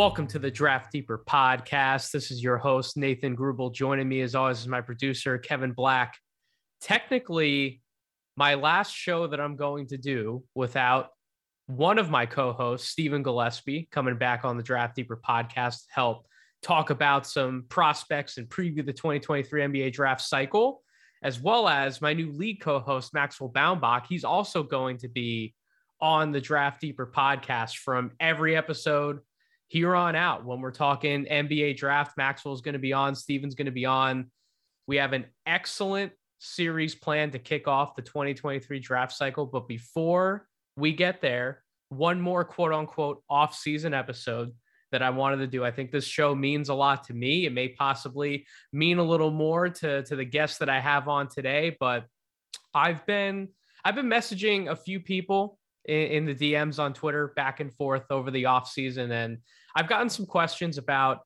Welcome to the Draft Deeper podcast. This is your host, Nathan Grubel. Joining me, as always, is my producer, Kevin Black. Technically, my last show that I'm going to do without one of my co hosts, Stephen Gillespie, coming back on the Draft Deeper podcast to help talk about some prospects and preview the 2023 NBA draft cycle, as well as my new lead co host, Maxwell Baumbach. He's also going to be on the Draft Deeper podcast from every episode here on out. When we're talking NBA draft, Maxwell's going to be on, Steven's going to be on. We have an excellent series planned to kick off the 2023 draft cycle. But before we get there, one more quote unquote off season episode that I wanted to do. I think this show means a lot to me. It may possibly mean a little more to, to the guests that I have on today, but I've been I've been messaging a few people in, in the DMs on Twitter back and forth over the off season, and I've gotten some questions about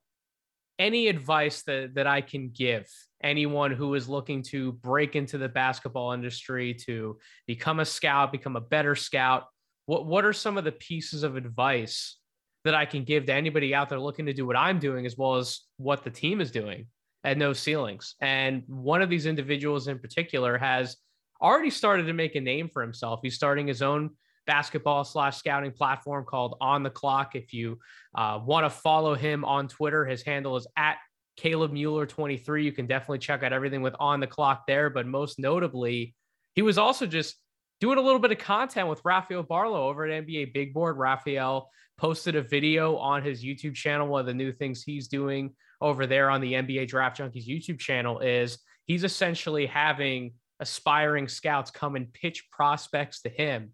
any advice that that I can give anyone who is looking to break into the basketball industry to become a scout, become a better scout. What what are some of the pieces of advice that I can give to anybody out there looking to do what I'm doing as well as what the team is doing at no ceilings? And one of these individuals in particular has already started to make a name for himself. He's starting his own basketball slash scouting platform called On the Clock. If you uh, want to follow him on Twitter, his handle is at Caleb Mueller 23. You can definitely check out everything with On the Clock there. But most notably, he was also just doing a little bit of content with Rafael Barlowe over at NBA Big Board. Rafael posted a video on his YouTube channel. One of the new things he's doing over there on the NBA Draft Junkies YouTube channel is he's essentially having aspiring scouts come and pitch prospects to him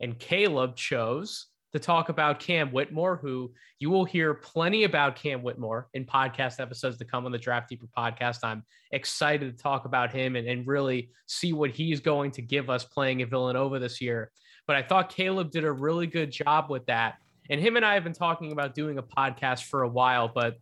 and Caleb chose to talk about Cam Whitmore, who you will hear plenty about Cam Whitmore in podcast episodes to come on the Draft Deeper podcast. I'm excited to talk about him and, and really see what he's going to give us playing at Villanova this year. But I thought Caleb did a really good job with that. And him and I have been talking about doing a podcast for a while, but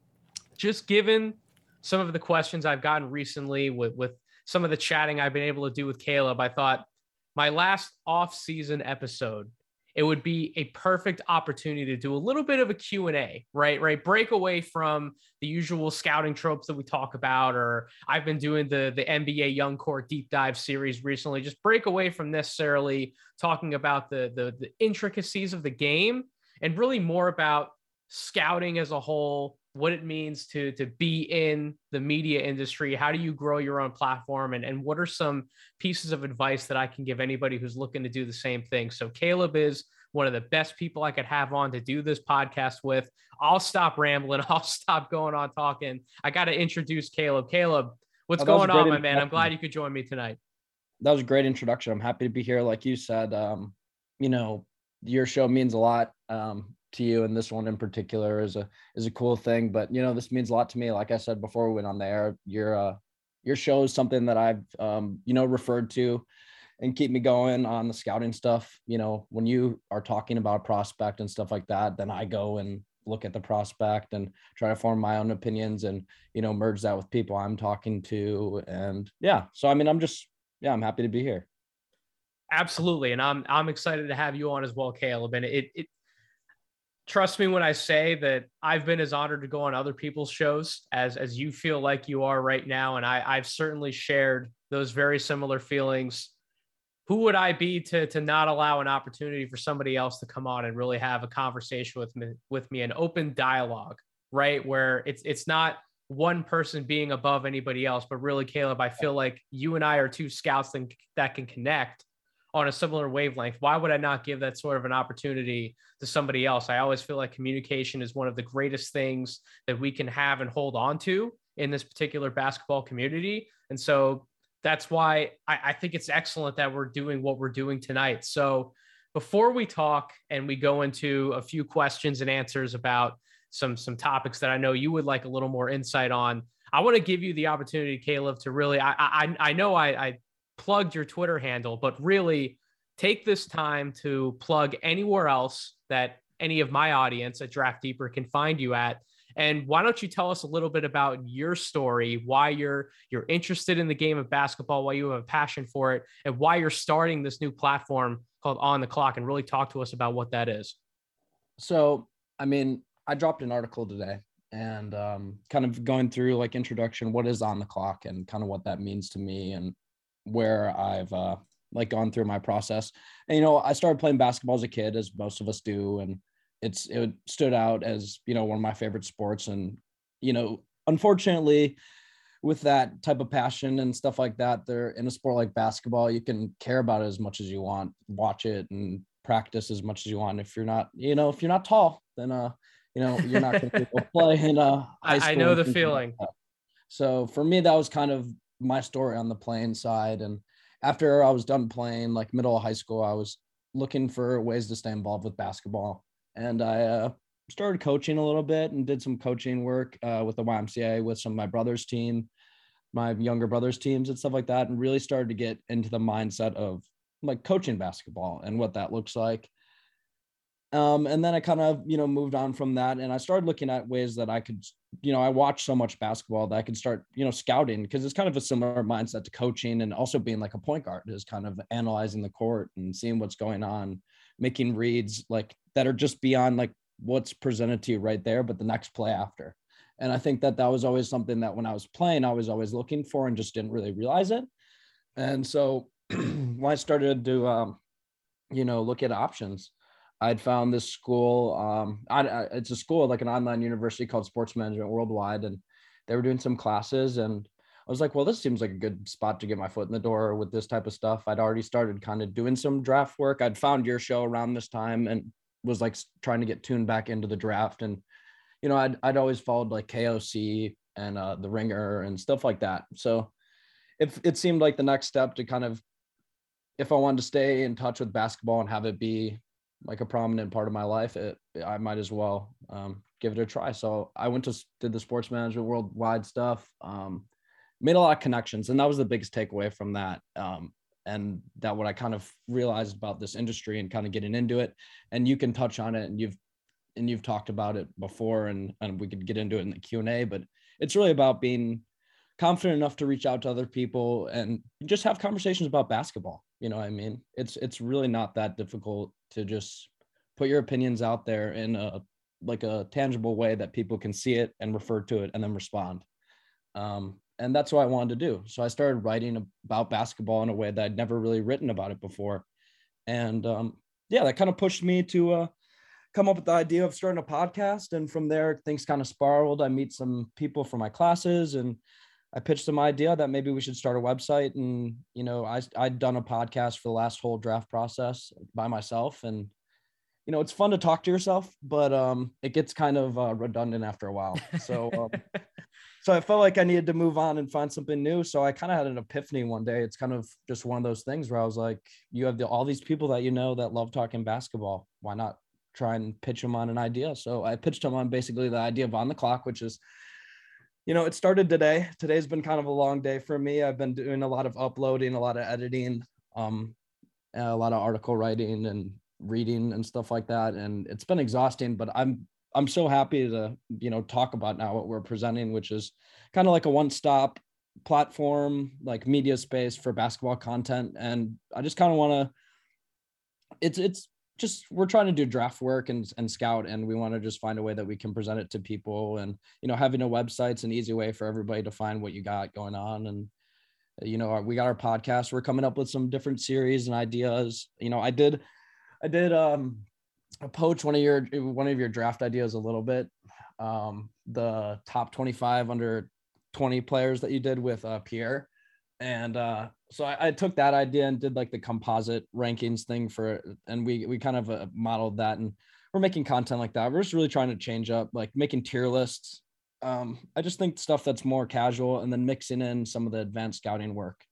just given some of the questions I've gotten recently with, with some of the chatting I've been able to do with Caleb, I thought my last off-season episode it would be a perfect opportunity to do a little bit of a q&a right right? Break away from the usual scouting tropes that we talk about or i've been doing the the nba young core deep dive series recently. Just break away from necessarily talking about the the, the intricacies of the game and really more about scouting as a whole what it means to to be in the media industry. How do you grow your own platform? And, and what are some pieces of advice that i can give anybody who's looking to do the same thing? So caleb is one of the best people i could have on to do this podcast with. I'll stop rambling. I'll stop going on talking. I got to introduce caleb. Caleb what's oh, going on my man? I'm glad you could join me tonight. That was a great introduction. I'm happy to be here. Like you said um, you know your show means a lot. Um, to you and this one in particular is a is a cool thing but you know this means a lot to me. Like i said before we went on the air your uh your show is something that i've um you know referred to and keep me going on the scouting stuff. You know when you are talking about prospect and stuff like that then i go and look at the prospect and try to form my own opinions and you know merge that with people i'm talking to. And yeah so i mean i'm just yeah i'm happy to be here. Absolutely. And i'm i'm excited to have you on as well caleb. And it, it trust me when I say that I've been as honored to go on other people's shows as as you feel like you are right now, and I, I've certainly shared those very similar feelings. Who would I be to to not allow an opportunity for somebody else to come on and really have a conversation with me with me, an open dialogue, right? Where it's it's not one person being above anybody else, but really, Caleb, I feel like you and I are two scouts that, that can connect on a similar wavelength. Why would I not give that sort of an opportunity to somebody else? I always feel like communication is one of the greatest things that we can have and hold on to in this particular basketball community. And so that's why I, I think it's excellent that we're doing what we're doing tonight. So before we talk and we go into a few questions and answers about some some topics that I know you would like a little more insight on. I want to give you the opportunity, Caleb, to really. I I, I know I, I plugged your Twitter handle, but really take this time to plug anywhere else that any of my audience at Draft Deeper can find you at. And why don't you tell us a little bit about your story, why you're you're interested in the game of basketball, why you have a passion for it, and why you're starting this new platform called On the Clock, and really talk to us about what that is. So, I mean, I dropped an article today and um, kind of going through like introduction, what is on the clock and kind of what that means to me and where I've uh, like gone through my process. And, you know, I started playing basketball as a kid, as most of us do. And it's, it stood out as, you know, one of my favorite sports. And, you know, unfortunately, with that type of passion and stuff like that, there in a sport like basketball, you can care about it as much as you want, watch it and practice as much as you want. If you're not, you know, if you're not tall, then uh, you know, you're not going to play in uh school. I know the feeling. Like so for me, that was kind of my story on the playing side. And after I was done playing, like middle of high school, I was looking for ways to stay involved with basketball. And I uh, started coaching a little bit and did some coaching work uh, with the YMCA with some of my brother's team, my younger brother's teams and stuff like that, and really started to get into the mindset of like coaching basketball and what that looks like. Um, and then I kind of, you know, moved on from that and I started looking at ways that I could, you know, I watch so much basketball that I can start, you know, scouting because it's kind of a similar mindset to coaching and also being like a point guard is kind of analyzing the court and seeing what's going on, making reads like that are just beyond like what's presented to you right there, but the next play after. And I think that that was always something that when I was playing, I was always looking for and just didn't really realize it. And so when I started to, um, you know, look at options, I'd found this school. Um, I, it's a school like an online university called Sports Management Worldwide, and they were doing some classes. And I was like, well, this seems like a good spot to get my foot in the door with this type of stuff. I'd already started kind of doing some draft work. I'd found your show around this time and was like trying to get tuned back into the draft. And you know, I'd I'd always followed like KOC and uh, the Ringer and stuff like that. So if it seemed like the next step to kind of if I wanted to stay in touch with basketball and have it be like a prominent part of my life, it, I might as well um, give it a try. So I went to did the sports management worldwide stuff, um, made a lot of connections, and that was the biggest takeaway from that. Um, and that what I kind of realized about this industry and kind of getting into it. And you can touch on it, and you've and you've talked about it before, and and we could get into it in the Q and A. But it's really about being confident enough to reach out to other people and just have conversations about basketball you know i mean it's it's really not that difficult to just put your opinions out there in a like a tangible way that people can see it and refer to it and then respond. Um, and that's what i wanted to do. So i started writing about basketball in a way that i'd never really written about it before. And um, yeah that kind of pushed me to uh, come up with the idea of starting a podcast. And from there things kind of spiraled. I meet some people from my classes and I pitched some idea that maybe we should start a website. And, you know, I, I'd done a podcast for the last whole draft process by myself. And, you know, it's fun to talk to yourself, but um, it gets kind of uh, redundant after a while. So, um, so I felt like I needed to move on and find something new. So I kind of had an epiphany one day. It's kind of just one of those things where I was like, you have the, all these people that you know that love talking basketball. Why not try and pitch them on an idea? So I pitched them on basically the idea of on the clock, which is you know, it started today. Today's been kind of a long day for me. I've been doing a lot of uploading, a lot of editing, um, a lot of article writing and reading and stuff like that. And it's been exhausting, but I'm I'm so happy to, you know, talk about now what we're presenting, which is kind of like a one-stop platform, like media space for basketball content. And I just kind of want to it's it's just we're trying to do draft work and, and scout and we want to just find a way that we can present it to people and you know having a website's an easy way for everybody to find what you got going on. And you know we got our podcast we're coming up with some different series and ideas. You know i did i did um poach one of your one of your draft ideas a little bit. Um the top 25 under 20 players that you did with uh pierre and uh, so I, I, took that idea and did like the composite rankings thing for and we we kind of uh, modeled that and we're making content like that. We're just really trying to change up like making tier lists. Um, i just think stuff that's more casual and then mixing in some of the advanced scouting work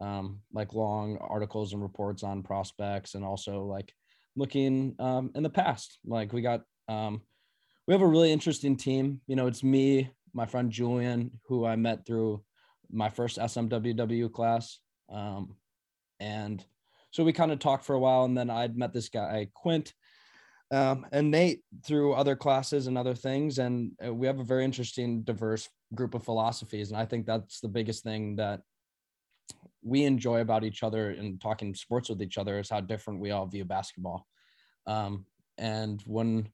um, like long articles and reports on prospects and also like looking um, in the past. Like we got um, we have a really interesting team. You know it's me my friend julian who i met through my first SMWW class. Um, and so we kind of talked for a while, and then I'd met this guy Quint um, and Nate through other classes and other things, and uh, we have a very interesting, diverse group of philosophies, and I think that's the biggest thing that we enjoy about each other and talking sports with each other is how different we all view basketball. Um, and when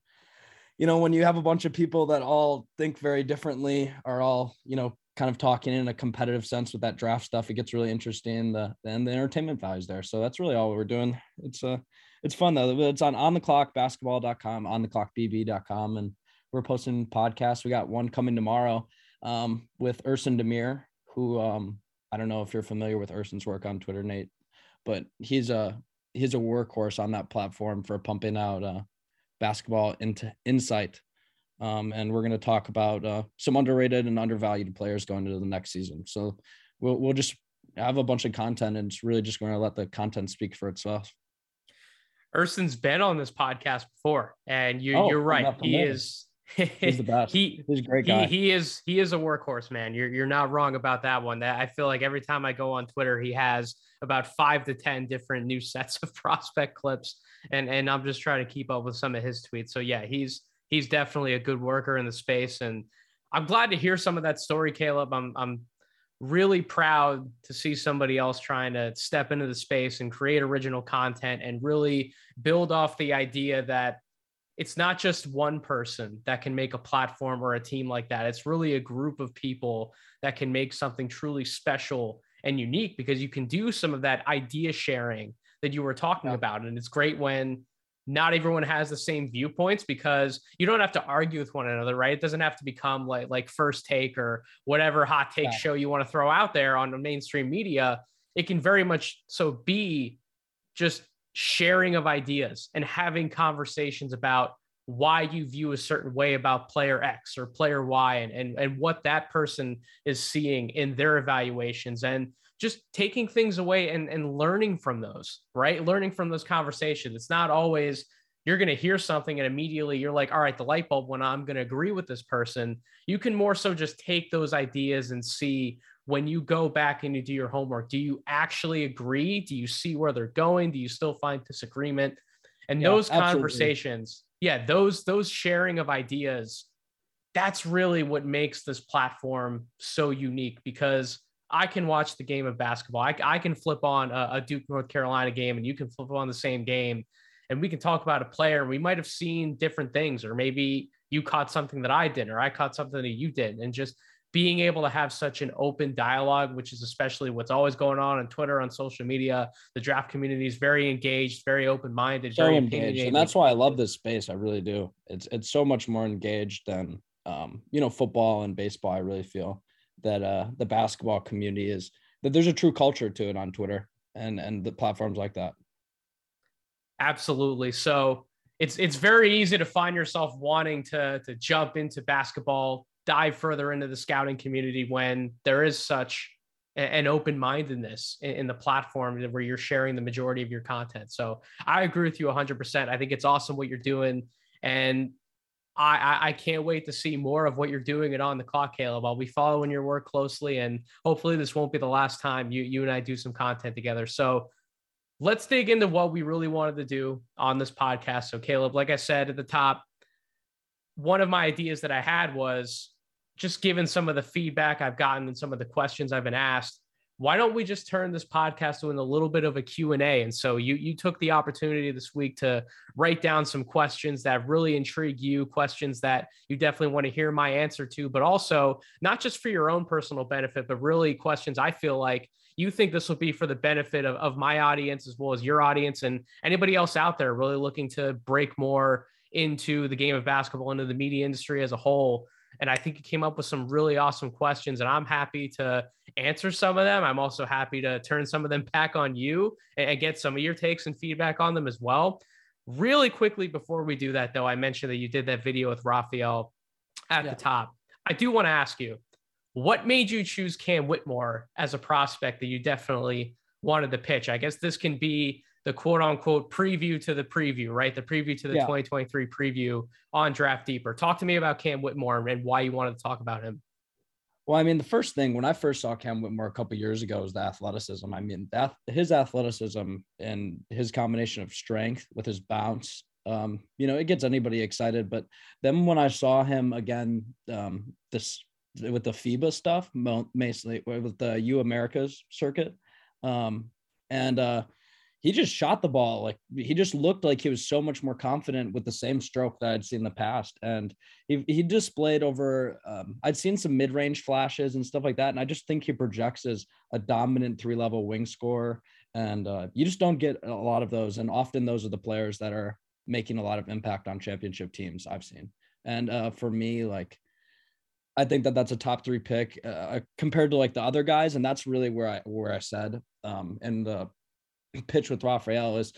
you know, when you have a bunch of people that all think very differently, are all, you know, kind of talking in a competitive sense with that draft stuff, it gets really interesting. The and the entertainment values there. So that's really all we're doing. It's uh it's fun though. It's on on the clock basketball.com, on the clock bb.com, and we're posting podcasts. We got one coming tomorrow um, with Ersin Demir, who um, I don't know if you're familiar with Ersin's work on Twitter, Nate, but he's a he's a workhorse on that platform for pumping out uh, basketball into insight. Um, and we're going to talk about uh, some underrated and undervalued players going into the next season. So we'll we'll just have a bunch of content, and it's really just going to let the content speak for itself. Ersin's been on this podcast before, and you, oh, you're right. He is He's the best. he, he's a great guy. He, he, is he is a workhorse, man. You're you're not wrong about that one. That I feel like every time I go on Twitter, he has about five to ten different new sets of prospect clips, and and I'm just trying to keep up with some of his tweets. So yeah, he's he's definitely a good worker in the space, and I'm glad to hear some of that story, Caleb. I'm I'm really proud to see somebody else trying to step into the space and create original content and really build off the idea that it's not just one person that can make a platform or a team like that. It's really a group of people that can make something truly special and unique because you can do some of that idea sharing that you were talking yeah. about. And it's great when not everyone has the same viewpoints because you don't have to argue with one another, right? It doesn't have to become like like first take or whatever hot take yeah. show you want to throw out there on the mainstream media. It can very much so be just sharing of ideas and having conversations about why you view a certain way about player X or player Y and, and, and what that person is seeing in their evaluations and just taking things away and, and learning from those, right? Learning from those conversations. It's not always you're going to hear something and immediately you're like, all right, the light bulb when I'm going to agree with this person. You can more so just take those ideas and see when you go back and you do your homework, do you actually agree? Do you see where they're going? Do you still find disagreement? And yeah, those absolutely. conversations, yeah, those those sharing of ideas, that's really what makes this platform so unique because I can watch the game of basketball. I, I can flip on a, a Duke North Carolina game and you can flip on the same game and we can talk about a player we might have seen different things or maybe you caught something that I did or I caught something that you did and just being able to have such an open dialogue, which is especially what's always going on on Twitter, on social media. The draft community is very engaged, very open minded, very engaged, and that's why I love this space. I really do. It's it's so much more engaged than um, you know football and baseball. I really feel that uh, the basketball community is that there's a true culture to it on Twitter and and the platforms like that. Absolutely. So it's it's very easy to find yourself wanting to to jump into basketball dive further into the scouting community when there is such an open mindedness in the platform where you're sharing the majority of your content. So I agree with you 100%. I think it's awesome what you're doing. And I, I can't wait to see more of what you're doing at On the Clock, Caleb. I'll be following your work closely, and hopefully, this won't be the last time you, you and I do some content together. So, let's dig into what we really wanted to do on this podcast. So, Caleb, like I said at the top, one of my ideas that I had was just given some of the feedback I've gotten and some of the questions I've been asked, why don't we just turn this podcast into a little bit of a Q&A? And so you you took the opportunity this week to write down some questions that really intrigue you, questions that you definitely want to hear my answer to, but also not just for your own personal benefit, but really questions I feel like you think this will be for the benefit of, of my audience as well as your audience and anybody else out there really looking to break more into the game of basketball, into the media industry as a whole. And I think you came up with some really awesome questions, and I'm happy to answer some of them. I'm also happy to turn some of them back on you and get some of your takes and feedback on them as well. Really quickly before we do that, though, I mentioned that you did that video with Rafael at yeah. the top. I do want to ask you, what made you choose Cam Whitmore as a prospect that you definitely wanted to pitch? I guess this can be the quote unquote preview to the preview, right? The preview to the yeah. 2023 preview on Draft Deeper. Talk to me about Cam Whitmore and why you wanted to talk about him. Well, I mean, the first thing when I first saw Cam Whitmore a couple years ago was the athleticism. I mean, that his athleticism and his combination of strength with his bounce, um, you know, it gets anybody excited. But then when I saw him again, um, this with the FIBA stuff, mostly with the U Americas circuit, um, and uh, he just shot the ball like he just looked like he was so much more confident with the same stroke that I'd seen in the past, and he he displayed over. Um, I'd seen some mid range flashes and stuff like that, and I just think he projects as a dominant three level wing scorer, and uh, you just don't get a lot of those, and often those are the players that are making a lot of impact on championship teams I've seen, and uh, for me like. I think that that's a top three pick uh, compared to like the other guys, and that's really where I where I said um, in the pitch with Rafael is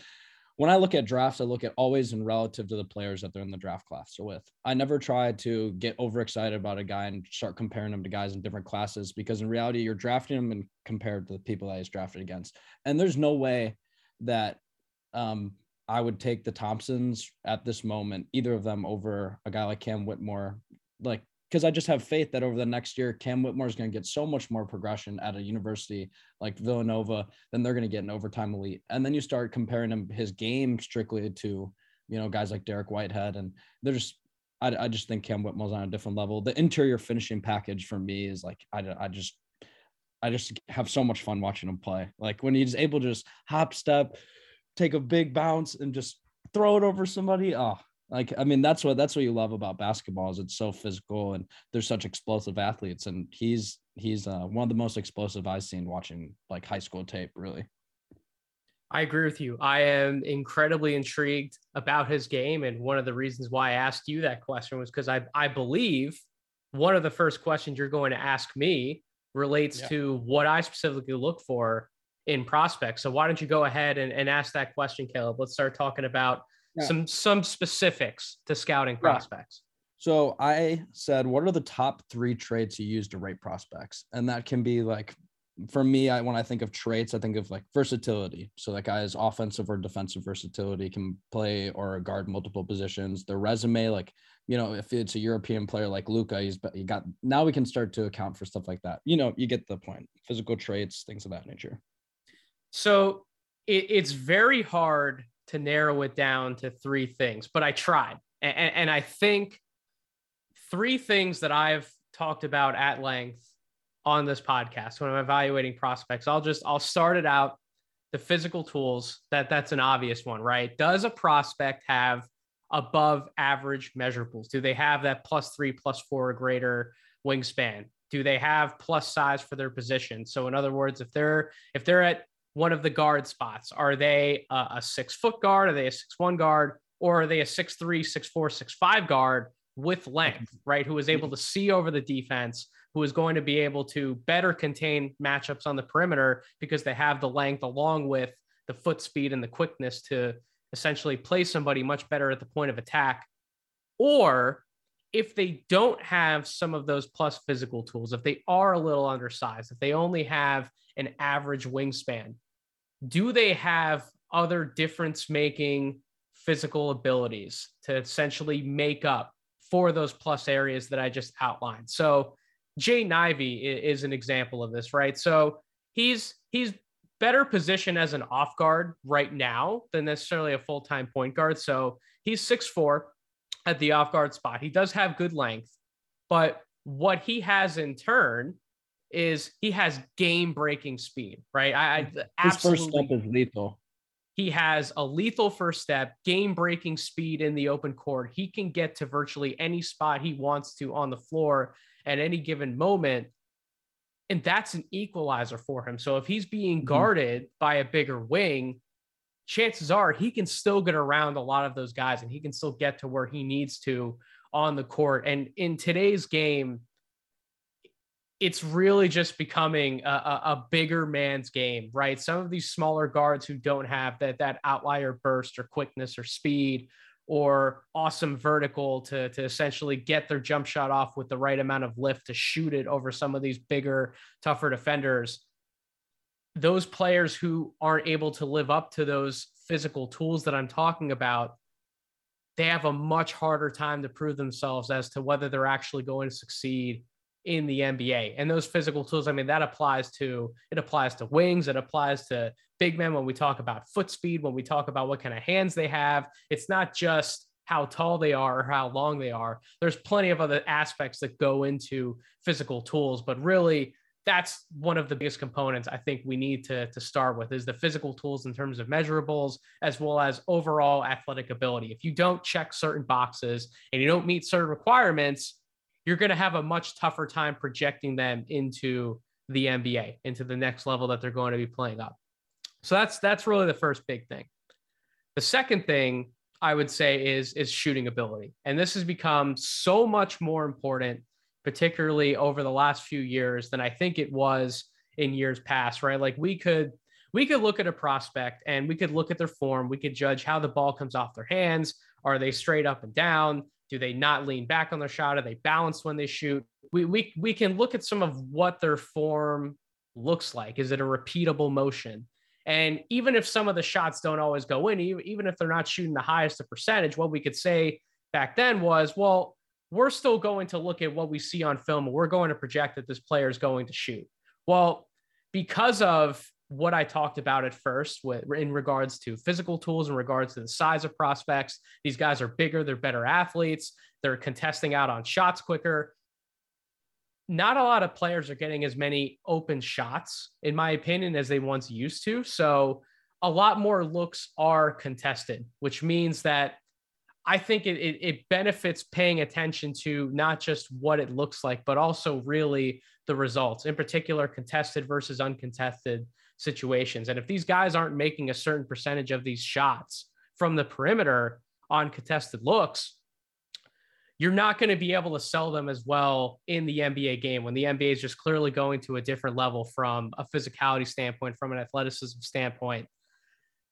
when I look at drafts, I look at always in relative to the players that they're in the draft class with. I never try to get overexcited about a guy and start comparing him to guys in different classes because in reality, you're drafting him and compared to the people that he's drafted against. And there's no way that um, I would take the Thompsons at this moment, either of them over a guy like Cam Whitmore. Like because I just have faith that over the next year, Cam Whitmore is going to get so much more progression at a university like Villanova than they're going to get an overtime elite. And then you start comparing him his game strictly to you know guys like Dariq Whitehead, and there's I, I just think Cam Whitmore's on a different level. The interior finishing package for me is like I, I just I just have so much fun watching him play. Like when he's able to just hop step, take a big bounce, and just throw it over somebody. Oh, like, I mean, that's what that's what you love about basketball is it's so physical and there's such explosive athletes. And he's he's uh, one of the most explosive I've seen watching like high school tape, really. I agree with you. I am incredibly intrigued about his game. And one of the reasons why I asked you that question was because I, I believe one of the first questions you're going to ask me relates yeah. to what I specifically look for in prospects. So why don't you go ahead and, and ask that question, Caleb? Let's start talking about yeah. some some specifics to scouting prospects. So I said, what are the top three traits you use to rate prospects? And that can be like, for me, I when I think of traits, I think of like versatility. So that guy is offensive or defensive versatility, can play or guard multiple positions. Their resume, like you know, if it's a European player like Luka, he's but he got now we can start to account for stuff like that. You know, you get the point. Physical traits, things of that nature. So it, it's very hard to narrow it down to three things, but I tried. And, and, I think three things that I've talked about at length on this podcast when I'm evaluating prospects. I'll just I'll start it out. The physical tools that that's an obvious one, right? Does a prospect have above average measurables? Do they have that plus three, plus four or greater wingspan? Do they have plus size for their position? So in other words, if they're if they're at one of the guard spots? Are they a, a six foot guard? Are they a six one guard? Or are they a six three, six four, six five guard with length, right? Who is able to see over the defense, who is going to be able to better contain matchups on the perimeter because they have the length along with the foot speed and the quickness to essentially play somebody much better at the point of attack. Or if they don't have some of those plus physical tools, if they are a little undersized, if they only have an average wingspan, do they have other difference making physical abilities to essentially make up for those plus areas that I just outlined? So Jaden Ivey is an example of this, right? So he's he's better positioned as an off guard right now than necessarily a full time point guard. So he's six four at the off guard spot. He does have good length, but what he has in turn is he has game breaking speed, right? I, I His absolutely, first step is lethal. He has a lethal first step, game breaking speed in the open court. He can get to virtually any spot he wants to on the floor at any given moment. And that's an equalizer for him. So if he's being mm-hmm. guarded mm-hmm. by a bigger wing, chances are he can still get around a lot of those guys and he can still get to where he needs to on the court. And in today's game, it's really just becoming a, a, bigger man's game, right? Some of these smaller guards who don't have that that outlier burst or quickness or speed or awesome vertical to, to essentially get their jump shot off with the right amount of lift to shoot it over some of these bigger, tougher defenders. Those players who aren't able to live up to those physical tools that I'm talking about, they have a much harder time to prove themselves as to whether they're actually going to succeed in the NBA. And those physical tools, I mean, that applies to it applies to wings, it applies to big men when we talk about foot speed, when we talk about what kind of hands they have. It's not just how tall they are or how long they are. There's plenty of other aspects that go into physical tools, but really that's one of the biggest components I think we need to, to start with is the physical tools in terms of measurables as well as overall athletic ability. If you don't check certain boxes and you don't meet certain requirements, you're going to have a much tougher time projecting them into the NBA, into the next level that they're going to be playing up. So that's that's really the first big thing. The second thing I would say is is shooting ability. And this has become so much more important particularly over the last few years than I think it was in years past, right? Like we could we could look at a prospect and we could look at their form, we could judge how the ball comes off their hands, are they straight up and down? Do they not lean back on their shot? Are they balanced when they shoot? We we we can look at some of what their form looks like. Is it a repeatable motion? And even if some of the shots don't always go in, even if they're not shooting the highest of percentage, what we could say back then was, well, we're still going to look at what we see on film we're going to project that this player is going to shoot. Well, because of what I talked about at first with in regards to physical tools, in regards to the size of prospects, these guys are bigger, they're better athletes, they're contesting out on shots quicker. Not a lot of players are getting as many open shots, in my opinion, as they once used to. So a lot more looks are contested, which means that I think it, it, it, benefits paying attention to not just what it looks like, but also really the results, in particular, contested versus uncontested situations. And if these guys aren't making a certain percentage of these shots from the perimeter on contested looks, you're not going to be able to sell them as well in the NBA game when the NBA is just clearly going to a different level from a physicality standpoint, from an athleticism standpoint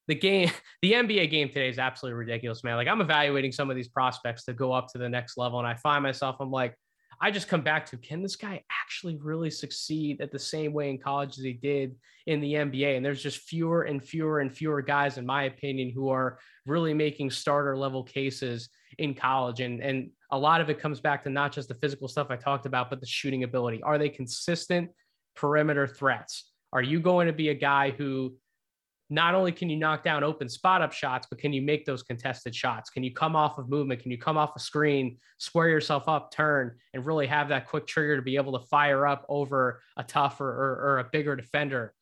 the game, the NBA game today is absolutely ridiculous, man. Like I'm evaluating some of these prospects to go up to the next level, and I find myself, I'm like, I just come back to can this guy actually really succeed at the same way in college as he did in the NBA? And there's just fewer and fewer and fewer guys, in my opinion, who are really making starter level cases in college. And, and a lot of it comes back to not just the physical stuff I talked about, but the shooting ability. Are they consistent perimeter threats? Are you going to be a guy who not only can you knock down open spot up shots, but can you make those contested shots? Can you come off of movement? Can you come off a screen, square yourself up, turn, and really have that quick trigger to be able to fire up over a tougher or, or a bigger defender?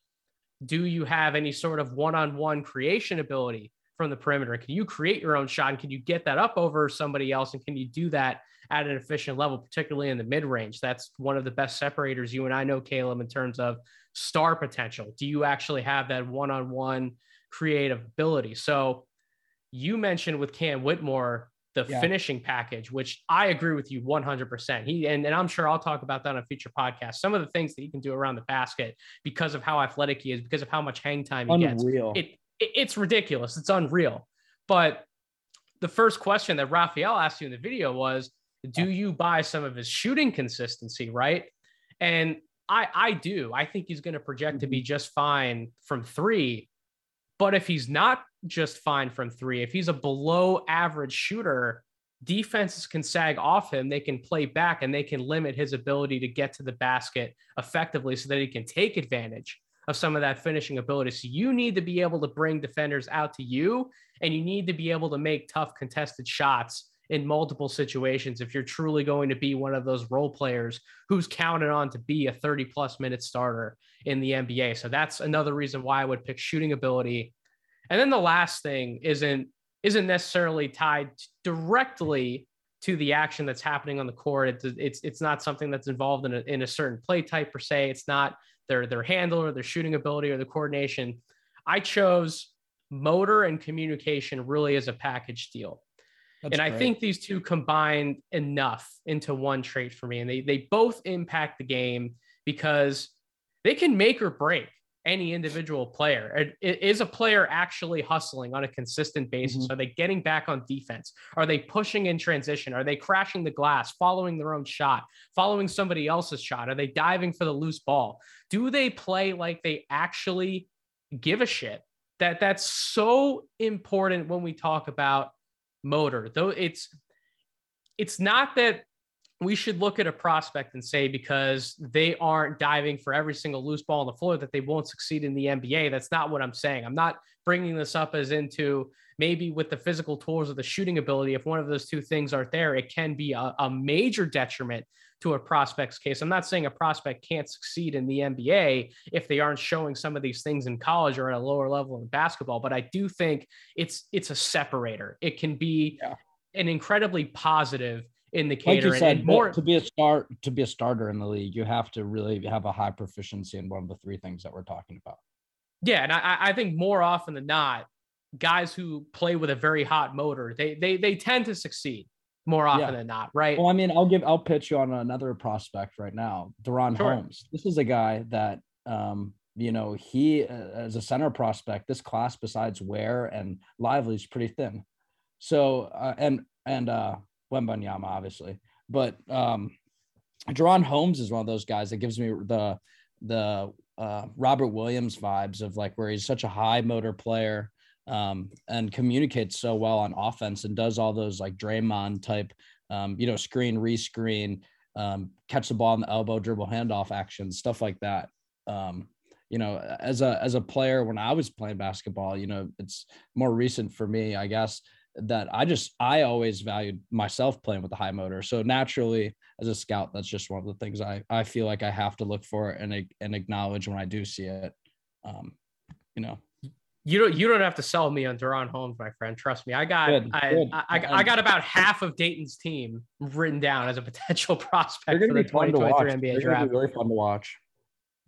Do you have any sort of one on one creation ability from the perimeter? Can you create your own shot? And can you get that up over somebody else? And can you do that at an efficient level, particularly in the mid range? That's one of the best separators you and I know, Caleb, in terms of star potential? Do you actually have that one on one creative ability? So you mentioned with Cam Whitmore the yeah. finishing package, which I agree with you 100%. He and, and I'm sure I'll talk about that on a future podcast. Some of the things that he can do around the basket because of how athletic he is, because of how much hang time he unreal. gets. It, it, it's ridiculous. It's unreal. But the first question that Rafael asked you in the video was, do you buy some of his shooting consistency, right? And I I do. I think he's going to project to be mm-hmm. just fine from three. But if he's not just fine from three, if he's a below average shooter, defenses can sag off him. They can play back and they can limit his ability to get to the basket effectively so that he can take advantage of some of that finishing ability. So you need to be able to bring defenders out to you and you need to be able to make tough contested shots in multiple situations if you're truly going to be one of those role players who's counted on to be a 30 plus minute starter in the NBA. So that's another reason why I would pick shooting ability. And then the last thing isn't isn't necessarily tied directly to the action that's happening on the court. It's it's, it's not something that's involved in a, in a certain play type per se. It's not their their handle or their shooting ability or the coordination. I chose motor and communication really as a package deal. That's and I think these two combined enough into one trait for me. And they, they both impact the game because they can make or break any individual player. Is a player actually hustling on a consistent basis? Mm-hmm. Are they getting back on defense? Are they pushing in transition? Are they crashing the glass, following their own shot, following somebody else's shot? Are they diving for the loose ball? Do they play like they actually give a shit? That that's so important when we talk about motor. Though it's it's not that we should look at a prospect and say because they aren't diving for every single loose ball on the floor that they won't succeed in the NBA. That's not what I'm saying. I'm not bringing this up as into maybe with the physical tools or the shooting ability. If one of those two things aren't there, it can be a, a major detriment to a prospect's case. I'm not saying a prospect can't succeed in the NBA if they aren't showing some of these things in college or at a lower level in basketball, but I do think it's it's a separator. It can be yeah. an incredibly positive indicator. Like you said, and more to be a start to be a starter in the league, you have to really have a high proficiency in one of the three things that we're talking about. Yeah, and I, I think more often than not, guys who play with a very hot motor, they they they tend to succeed more often yeah. than not, right? Well, I mean, I'll give I'll pitch you on another prospect right now, DaRon sure. Holmes. This is a guy that um, you know, he uh, as a center prospect, this class besides Ware and Lively is pretty thin. So uh, and and uh Wembanyama, obviously. But um DaRon Holmes is one of those guys that gives me the the uh, Robert Williams vibes of like where he's such a high motor player um, and communicates so well on offense and does all those like Draymond type, um, you know, screen, rescreen, um, catch the ball in the elbow, dribble handoff actions, stuff like that. Um, you know, as a as a player when I was playing basketball, you know, it's more recent for me, I guess that I just I always valued myself playing with the high motor. So naturally, as a scout, that's just one of the things I I feel like I have to look for and and acknowledge when I do see it. Um, you know, you don't you don't have to sell me on DaRon Holmes, my friend. Trust me. I got good, I, good. I, I, I, got about half of Dayton's team written down as a potential prospect for the 2023 NBA draft. really fun to watch.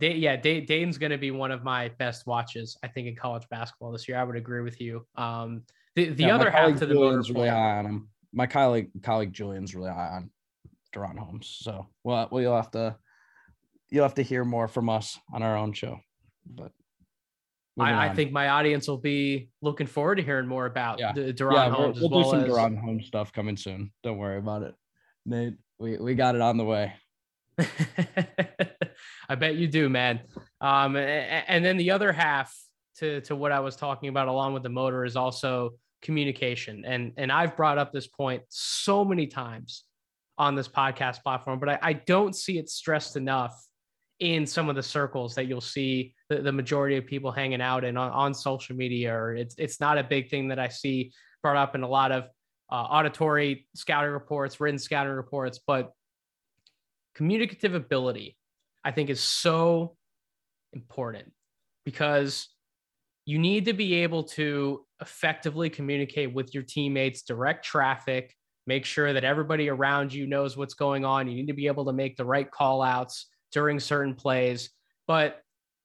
Day, yeah, Day, Dayton's going to be one of my best watches, I think, in college basketball this year. I would agree with you. Um, the the yeah, other half to the Julian's really high on him. My colleague colleague Julian's really high on DaRon Holmes. So well, well, you'll have to you'll have to hear more from us on our own show. But I, I, think my audience will be looking forward to hearing more about yeah. the DaRon yeah, Holmes. We'll, we'll do some as... DaRon Holmes stuff coming soon. Don't worry about it, Nate. We we got it on the way. I bet you do, man. Um, and, and then the other half to to what I was talking about, along with the motor, is also communication. And and I've brought up this point so many times on this podcast platform, but I, I don't see it stressed enough in some of the circles that you'll see the, the majority of people hanging out in on, on social media or it's it's not a big thing that I see brought up in a lot of uh, auditory scouting reports, written scouting reports, but communicative ability I think is so important because you need to be able to effectively communicate with your teammates, direct traffic, make sure that everybody around you knows what's going on. You need to be able to make the right call outs during certain plays. But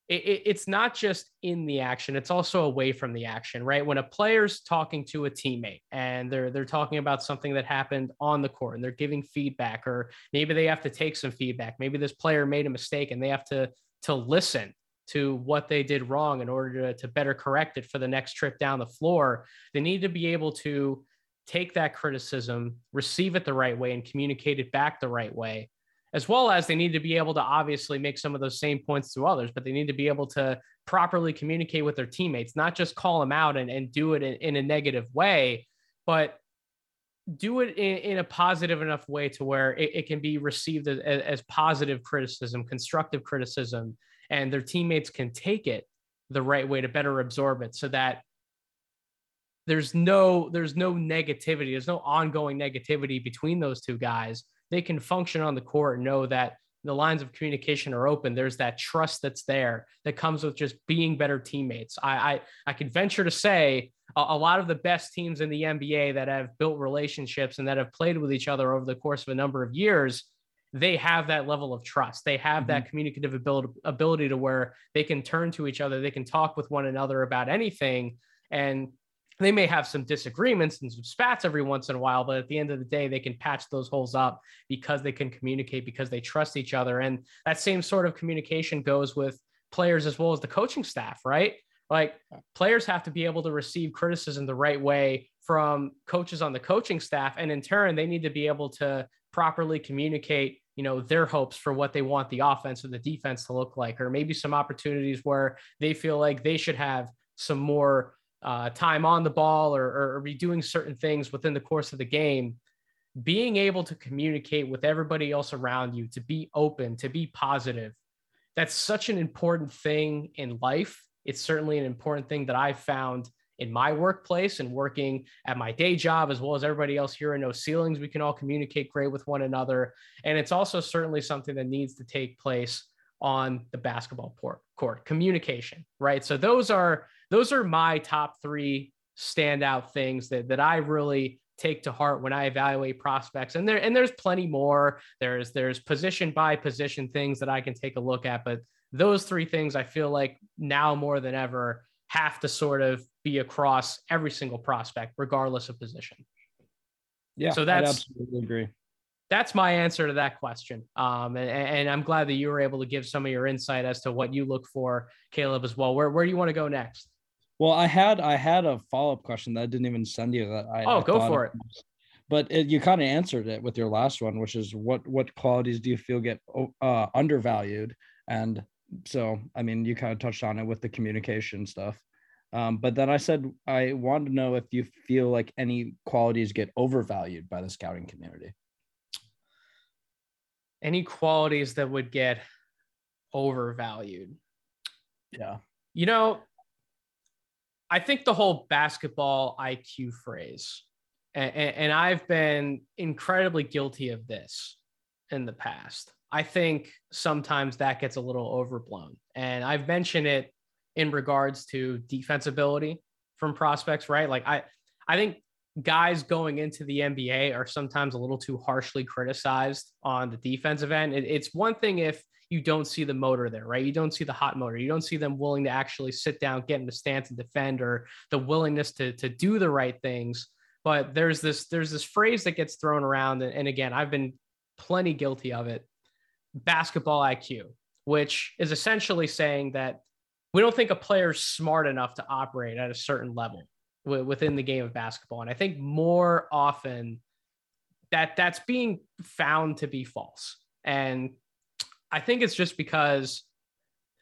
it, it, it's not just in the action; it's also away from the action, right? When a player's talking to a teammate and they're they're talking about something that happened on the court and they're giving feedback, or maybe they have to take some feedback. Maybe this player made a mistake and they have to to listen to what they did wrong in order to, to better correct it for the next trip down the floor. They need to be able to take that criticism, receive it the right way, and communicate it back the right way as well as they need to be able to obviously make some of those same points to others, but they need to be able to properly communicate with their teammates, not just call them out and, and do it in, in a negative way, but do it in, in, a positive enough way to where it, it can be received as, as, positive criticism, constructive criticism, and their teammates can take it the right way to better absorb it so that there's no there's no negativity there's no ongoing negativity between those two guys they can function on the court and know that the lines of communication are open. There's that trust that's there that comes with just being better teammates. I I, I could venture to say a, a, lot of the best teams in the NBA that have built relationships and that have played with each other over the course of a number of years, they have that level of trust. They have mm-hmm. that communicative ability ability to where they can turn to each other, they can talk with one another about anything and they may have some disagreements and some spats every once in a while, but at the end of the day, they can patch those holes up because they can communicate, because they trust each other. And that same sort of communication goes with players as well as the coaching staff, right? Like players have to be able to receive criticism the right way from coaches on the coaching staff. And in turn, they need to be able to properly communicate you know their hopes for what they want the offense or the defense to look like or maybe some opportunities where they feel like they should have some more uh, time on the ball or, or redoing certain things within the course of the game, being able to communicate with everybody else around you, to be open, to be positive, that's such an important thing in life. It's certainly an important thing that I've found in my workplace and working at my day job, as well as everybody else here in No Ceilings. We can all communicate great with one another. And it's also certainly something that needs to take place on the basketball court communication, right? So those are those are my top three standout things that that I really take to heart when I evaluate prospects. And there and there's plenty more. There's there's position by position things that I can take a look at, but those three things I feel like now more than ever have to sort of be across every single prospect, regardless of position. Yeah. So that's I absolutely agree. That's my answer to that question. Um, and, and, I'm glad that you were able to give some of your insight as to what you look for, Caleb, as well. Where, where do you want to go next? Well, I had I had a follow up question that I didn't even send you. That I oh, I go for it. But it, you kind of answered it with your last one, which is what what qualities do you feel get uh, undervalued? And so i mean you kind of touched on it with the communication stuff um, but then i said i wanted to know if you feel like any qualities get overvalued by the scouting community any qualities that would get overvalued yeah you know i think the whole basketball iq phrase and, and i've been incredibly guilty of this in the past I think sometimes that gets a little overblown. And I've mentioned it in regards to defensibility from prospects, right? Like I I think guys going into the NBA are sometimes a little too harshly criticized on the defensive end. It, it's one thing if you don't see the motor there, right? You don't see the hot motor. You don't see them willing to actually sit down, get in the stance and defend, or the willingness to to do the right things. But there's this there's this phrase that gets thrown around, and, and again, I've been plenty guilty of it basketball IQ, which is essentially saying that we don't think a player's smart enough to operate at a certain level w- within the game of basketball. And I think more often that that's being found to be false. And I think it's just because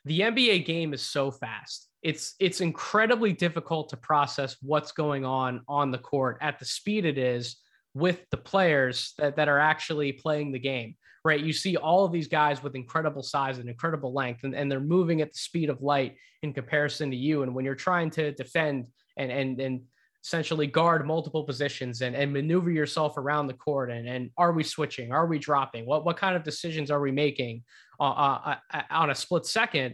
the NBA game is so fast. It's it's incredibly difficult to process what's going on on the court at the speed it is with the players that, that are actually playing the game right? You see all of these guys with incredible size and incredible length, and, and they're moving at the speed of light in comparison to you. And when you're trying to defend and and and essentially guard multiple positions and, and maneuver yourself around the court and, and are we switching? Are we dropping? What what kind of decisions are we making uh, uh, uh on a split second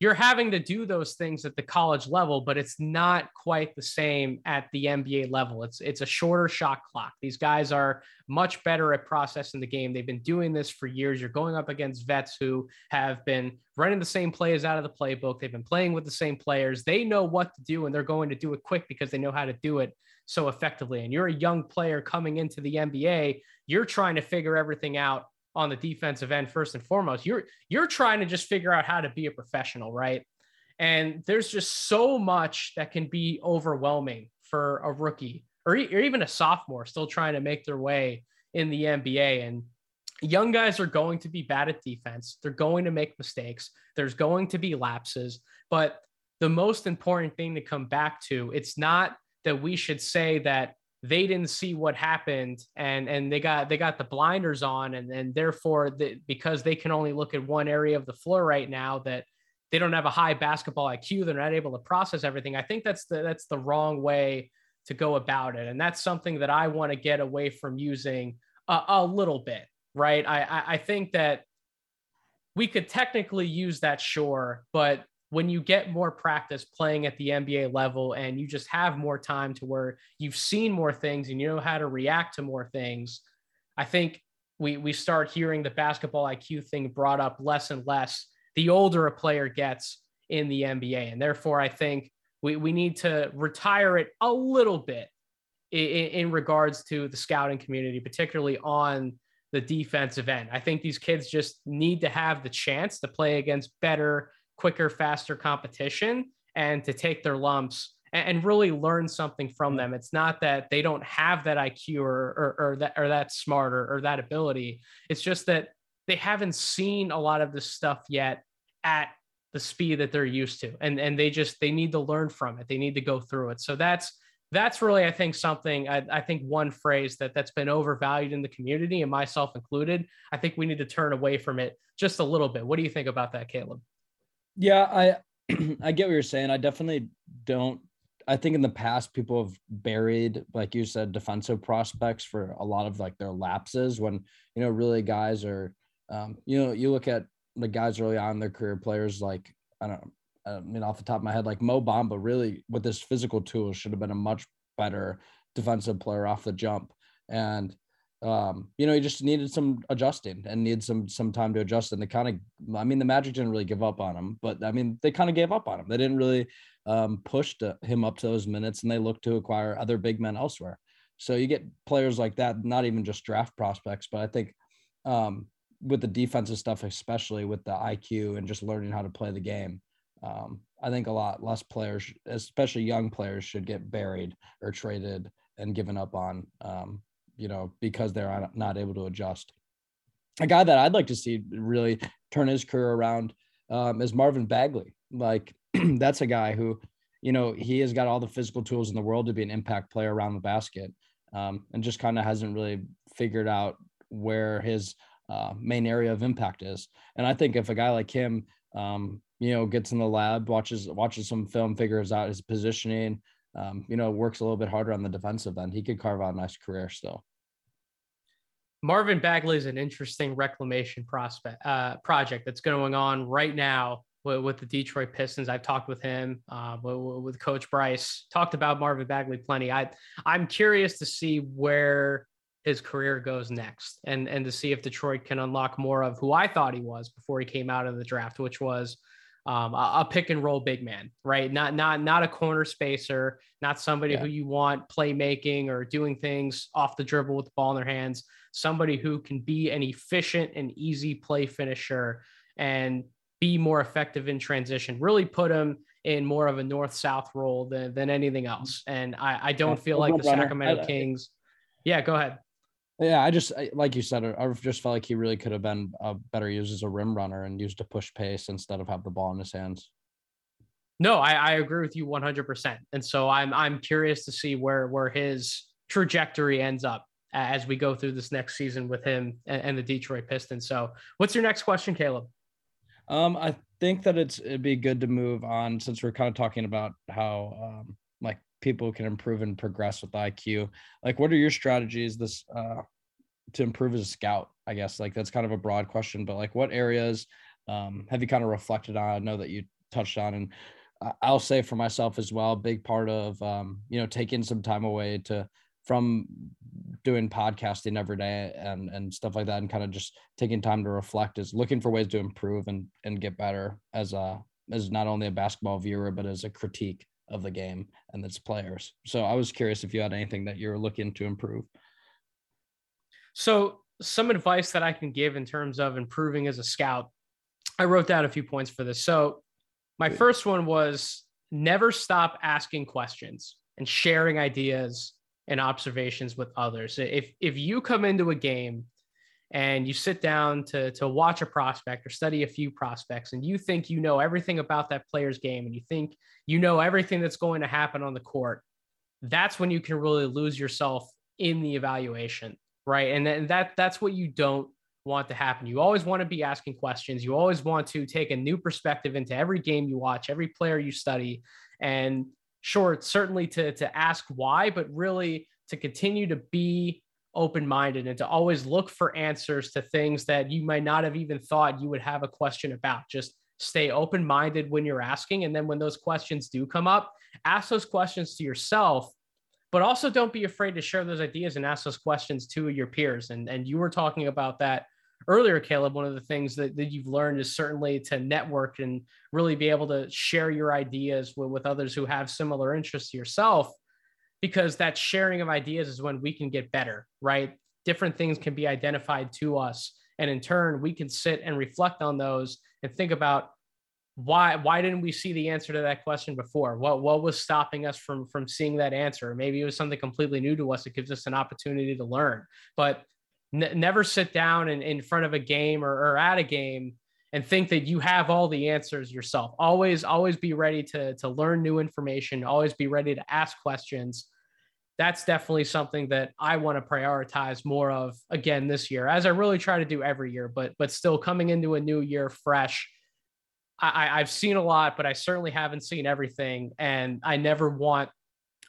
you're having to do those things at the college level, but it's not quite the same at the NBA level. It's it's a shorter shot clock. These guys are much better at processing the game. They've been doing this for years. You're going up against vets who have been running the same plays out of the playbook. They've been playing with the same players. They know what to do and they're going to do it quick because they know how to do it so effectively. And you're a young player coming into the NBA, you're trying to figure everything out on the defensive end first and foremost. You're you're trying to just figure out how to be a professional, right? And there's just so much that can be overwhelming for a rookie or, or even a sophomore still trying to make their way in the NBA. And young guys are going to be bad at defense. They're going to make mistakes. There's going to be lapses. But the most important thing to come back to, it's not that we should say that they didn't see what happened and and they got they got the blinders on and and therefore the, because they can only look at one area of the floor right now that they don't have a high basketball IQ they're not able to process everything I think that's the that's the wrong way to go about it and that's something that I want to get away from using a, a little bit right? I, I I think that we could technically use that sure but when you get more practice playing at the NBA level and you just have more time to where you've seen more things and you know how to react to more things, I think we we start hearing the basketball IQ thing brought up less and less the older a player gets in the NBA. And therefore, I think we, we need to retire it a little bit in, in regards to the scouting community, particularly on the defensive end. I think these kids just need to have the chance to play against better quicker, faster competition and to take their lumps and, really learn something from them. It's not that they don't have that IQ or, or, or that or that smart or, or that ability. It's just that they haven't seen a lot of this stuff yet at the speed that they're used to. And and they just they need to learn from it. They need to go through it. So that's that's really i think something I, I, think one phrase that that's been overvalued in the community and myself included i think we need to turn away from it just a little bit. What do you think about that caleb yeah, I I get what you're saying. I definitely don't I think in the past people have buried, like you said, defensive prospects for a lot of like their lapses when you know really guys are, um, you know, you look at the guys early on their career, players like I don't know, I mean off the top of my head, like Mo Bamba, really with his physical tools should have been a much better defensive player off the jump, and um, you know, he just needed some adjusting and needed some some time to adjust. And they kind of, I mean, the Magic didn't really give up on him, but I mean, they kind of gave up on him. They didn't really um, push to, him up to those minutes, and they looked to acquire other big men elsewhere. So you get players like that, not even just draft prospects, but I think um, with the defensive stuff, especially with the IQ and just learning how to play the game, um, I think a lot less players, especially young players, should get buried or traded and given up on. Um, you know, because they're not able to adjust. A guy that I'd like to see really turn his career around um, is Marvin Bagley. Like that's a guy who, you know, he has got all the physical tools in the world to be an impact player around the basket, um, and just kind of hasn't really figured out where his uh, main area of impact is. And I think if a guy like him, um, you know, gets in the lab, watches watches some film, figures out his positioning, um, you know, works a little bit harder on the defensive end, he could carve out a nice career still. Marvin Bagley is an interesting reclamation prospect uh, project that's going on right now with, with, the Detroit Pistons. I've talked with him, uh, with, with, Coach Bryce, talked about Marvin Bagley plenty. I I'm curious to see where his career goes next, and and to see if Detroit can unlock more of who I thought he was before he came out of the draft, which was um, a, a, pick and roll big man, right? Not not not a corner spacer, not somebody yeah. who you want playmaking or doing things off the dribble with the ball in their hands. Somebody who can be an efficient and easy play finisher and be more effective in transition. Really put him in more of a north south role than than anything else. And I, I don't feel like the Sacramento Kings. Yeah, go ahead. Yeah, I just like you said, I just felt like he really could have been a better used as a rim runner and used to push pace instead of have the ball in his hands. No, I, I agree with you 100%. And so I'm I'm curious to see where where his trajectory ends up as we go through this next season with him and, and the Detroit Pistons. So, what's your next question, Caleb? Um, I think that it's it'd be good to move on since we're kind of talking about how um, like people can improve and progress with IQ. Like, what are your strategies this uh, to improve as a scout? I guess like that's kind of a broad question, but like, what areas um, have you kind of reflected on? I know that you touched on, and I'll say for myself as well, big part of um, you know taking some time away to from doing podcasting every day and and stuff like that, and kind of just taking time to reflect is looking for ways to improve and and get better as a as not only a basketball viewer but as a critique of the game and its players. So I was curious if you had anything that you're looking to improve. So some advice that I can give in terms of improving as a scout. I wrote down a few points for this. So my first one was never stop asking questions and sharing ideas and observations with others. If if you come into a game and you sit down to to watch a prospect or study a few prospects and you think you know everything about that player's game and you think you know everything that's going to happen on the court that's when you can really lose yourself in the evaluation right? And, and that that's what you don't want to happen. You always want to be asking questions. You always want to take a new perspective into every game you watch every player you study and sure certainly to to ask why but really to continue to be open minded and to always look for answers to things that you might not have even thought you would have a question about. Just stay open minded when you're asking. And then when those questions do come up, ask those questions to yourself, but also don't be afraid to share those ideas and ask those questions to your peers. And, and you were talking about that earlier, Caleb. One of the things that, that you've learned is certainly to network and really be able to share your ideas with, with others who have similar interests to yourself because that sharing of ideas is when we can get better, right? Different things can be identified to us. And in turn, we can sit and reflect on those and think about why why didn't we see the answer to that question before? What what was stopping us from from seeing that answer? Maybe it was something completely new to us. It gives us an opportunity to learn. But n- never sit down and in front of a game or, or at a game and think that you have all the answers yourself. Always, always be ready to, to learn new information, always be ready to ask questions. That's definitely something that I want to prioritize more of again this year, as I really try to do every year, but but still coming into a new year fresh. I, I've seen a lot, but I certainly haven't seen everything. And I never want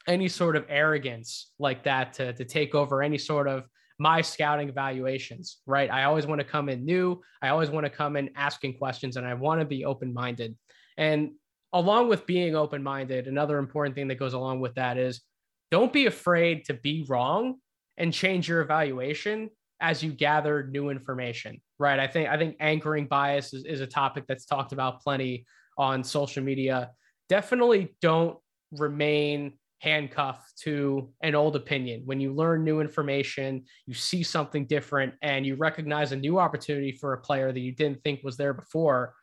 any sort of arrogance like that to, to take over any sort of my scouting evaluations, right? I always want to come in new. I always want to come in asking questions and I want to be open minded. And along with being open minded, another important thing that goes along with that is don't be afraid to be wrong and change your evaluation as you gather new information, right? I think I think anchoring bias is, is a topic that's talked about plenty on social media. Definitely don't remain handcuffed to an old opinion. When you learn new information, you see something different, and you recognize a new opportunity for a player that you didn't think was there before.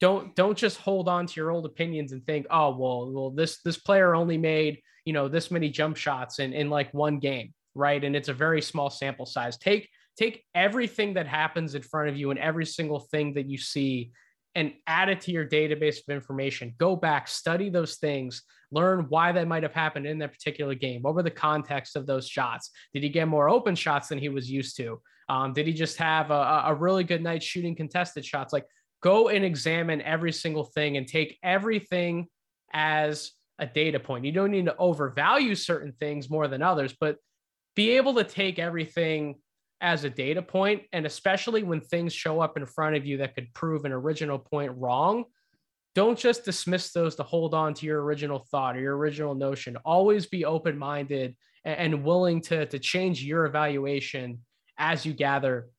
Don't don't just hold on to your old opinions and think, oh well, well this this player only made you know this many jump shots in in like one game, right? And it's a very small sample size. Take take everything that happens in front of you and every single thing that you see and add it to your database of information. Go back, study those things, learn why that might have happened in that particular game. What were the context of those shots? Did he get more open shots than he was used to? Um, did he just have a, a really good night shooting contested shots? Like, go and examine every single thing and take everything as a data point. You don't need to overvalue certain things more than others, but be able to take everything as a data point, and especially when things show up in front of you that could prove an original point wrong, don't just dismiss those to hold on to your original thought or your original notion. Always be open minded and willing to, to change your evaluation as you gather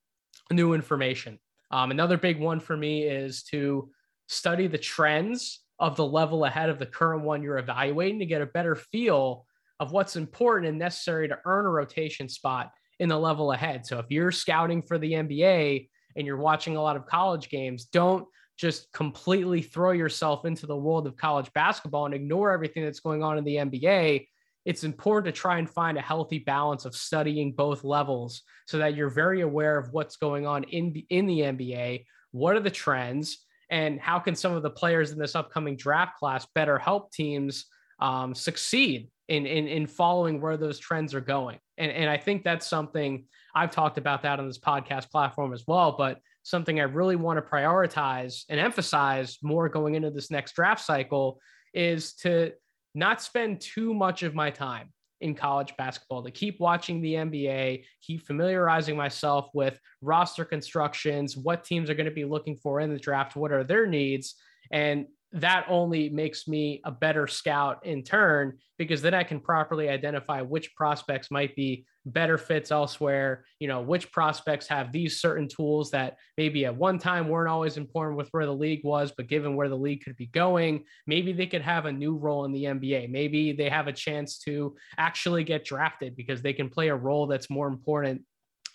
new information. Um, another big one for me is to study the trends of the level ahead of the current one you're evaluating to get a better feel of what's important and necessary to earn a rotation spot in the level ahead. So if you're scouting for the NBA and you're watching a lot of college games, don't just completely throw yourself into the world of college basketball and ignore everything that's going on in the NBA. It's important to try and find a healthy balance of studying both levels so that you're very aware of what's going on in the, in the NBA. What are the trends? And how can some of the players in this upcoming draft class better help teams um, succeed in, in in following where those trends are going. And, and I think that's something I've talked about that on this podcast platform as well, but something I really want to prioritize and emphasize more going into this next draft cycle is to not spend too much of my time in college basketball to keep watching the NBA, keep familiarizing myself with roster constructions, what teams are going to be looking for in the draft, what are their needs, and that only makes me a better scout in turn because then I can properly identify which prospects might be better fits elsewhere. You know, which prospects have these certain tools that maybe at one time weren't always important with where the league was, but given where the league could be going, maybe they could have a new role in the NBA. Maybe they have a chance to actually get drafted because they can play a role that's more important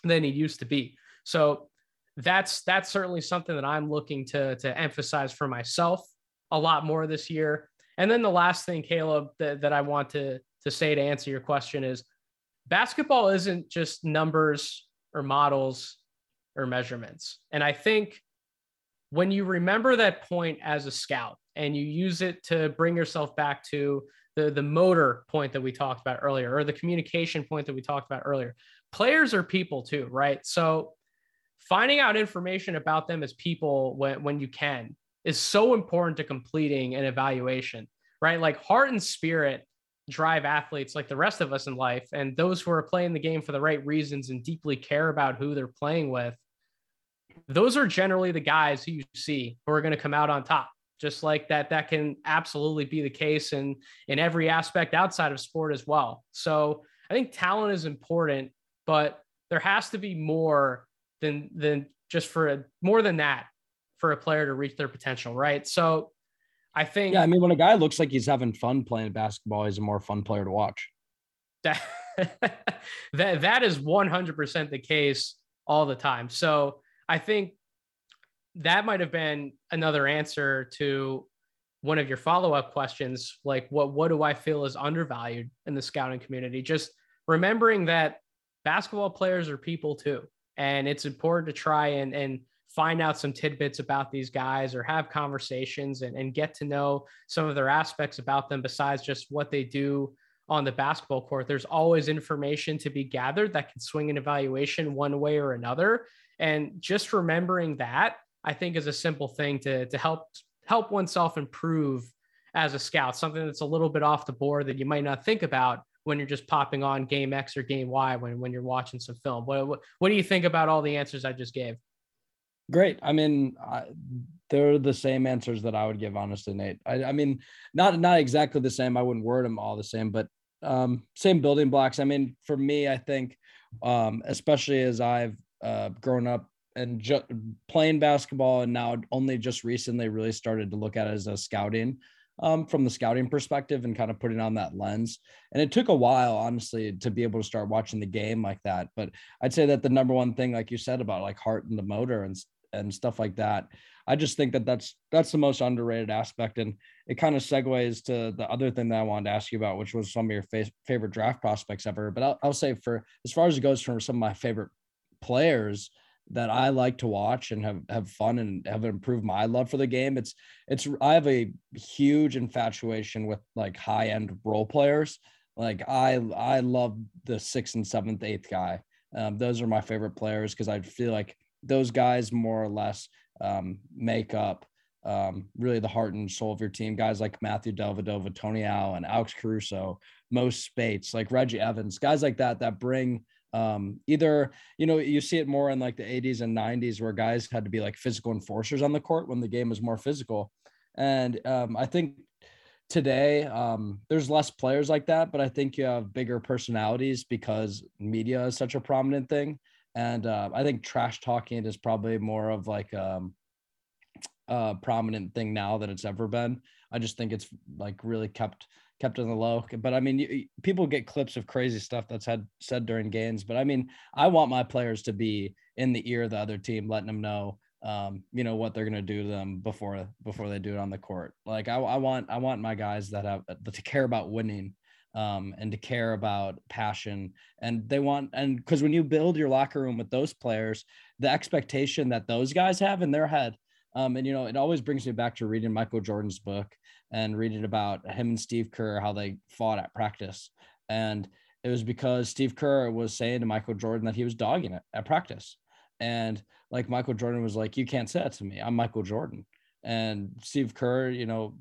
than it used to be. So that's that's certainly something that I'm looking to to emphasize for myself a lot more this year. And then the last thing, Caleb, that, that I want to, to say to answer your question is basketball isn't just numbers or models or measurements. And I think when you remember that point as a scout and you use it to bring yourself back to the, the motor point that we talked about earlier or the communication point that we talked about earlier, players are people too, right? So finding out information about them as people when, when you can is so important to completing an evaluation, right? Like heart and spirit drive athletes like the rest of us in life. And those who are playing the game for the right reasons and deeply care about who they're playing with, those are generally the guys who you see who are going to come out on top. Just like that, that can absolutely be the case in, in every aspect outside of sport as well. So I think talent is important, but there has to be more than than just for a, more than that for a player to reach their potential, right? So I think Yeah, I mean when a guy looks like he's having fun playing basketball, he's a more fun player to watch. That that that is 100% the case all the time. So I think that might have been another answer to one of your follow-up questions like what what do I feel is undervalued in the scouting community? Just remembering that basketball players are people too. And it's important to try and and find out some tidbits about these guys or have conversations and, and get to know some of their aspects about them besides just what they do on the basketball court. There's always information to be gathered that can swing an evaluation one way or another. And just remembering that, I think, is a simple thing to, to help help oneself improve as a scout, something that's a little bit off the board that you might not think about when you're just popping on game X or game Y when, when you're watching some film. What, what, what do you think about all the answers I just gave? Great. I mean, I, they're the same answers that I would give, honestly, Nate. I, I, mean, not not exactly the same. I wouldn't word them all the same, but um, same building blocks. I mean, for me, I think, um, especially as I've uh, grown up and ju- playing basketball, and now only just recently really started to look at it as a scouting um, from the scouting perspective and kind of putting on that lens. And it took a while, honestly, to be able to start watching the game like that. But I'd say that the number one thing, like you said, about like heart and the motor and and stuff like that, I just think that that's that's the most underrated aspect. And it kind of segues to the other thing that I wanted to ask you about, which was some of your fa- favorite draft prospects ever. But I'll, I'll say for as far as it goes for some of my favorite players that I like to watch and have have fun and have improved my love for the game. It's it's I have a huge infatuation with like high end role players. Like I I love the sixth and seventh, eighth guy. Um, those are my favorite players because I feel like those guys more or less um, make up um, really the heart and soul of your team. Guys like Matthew Dellavedova, Tony Allen, Alex Caruso, Mo Speights, like Reggie Evans, guys like that that bring um, either you know you see it more in like the 80s and 90s where guys had to be like physical enforcers on the court when the game was more physical and um, i think today um, there's less players like that but i think you have bigger personalities because media is such a prominent thing and uh, i think trash talking is probably more of like um, a prominent thing now than it's ever been i just think it's like really kept kept on the low. But I mean, you, people get clips of crazy stuff that's had said during games. But I mean, I want my players to be in the ear of the other team, letting them know, um, you know, what they're gonna do to them before before they do it on the court. Like I, I want I want my guys that have to care about winning. Um, and to care about passion and they want and because when you build your locker room with those players the expectation that those guys have in their head um, and you know, it always brings me back to reading Michael Jordan's book and reading about him and Steve Kerr, how they fought at practice. And it was because Steve Kerr was saying to Michael Jordan that he was dogging it at practice. And like Michael Jordan was like, You can't say that to me. I'm Michael Jordan. And Steve Kerr, you know,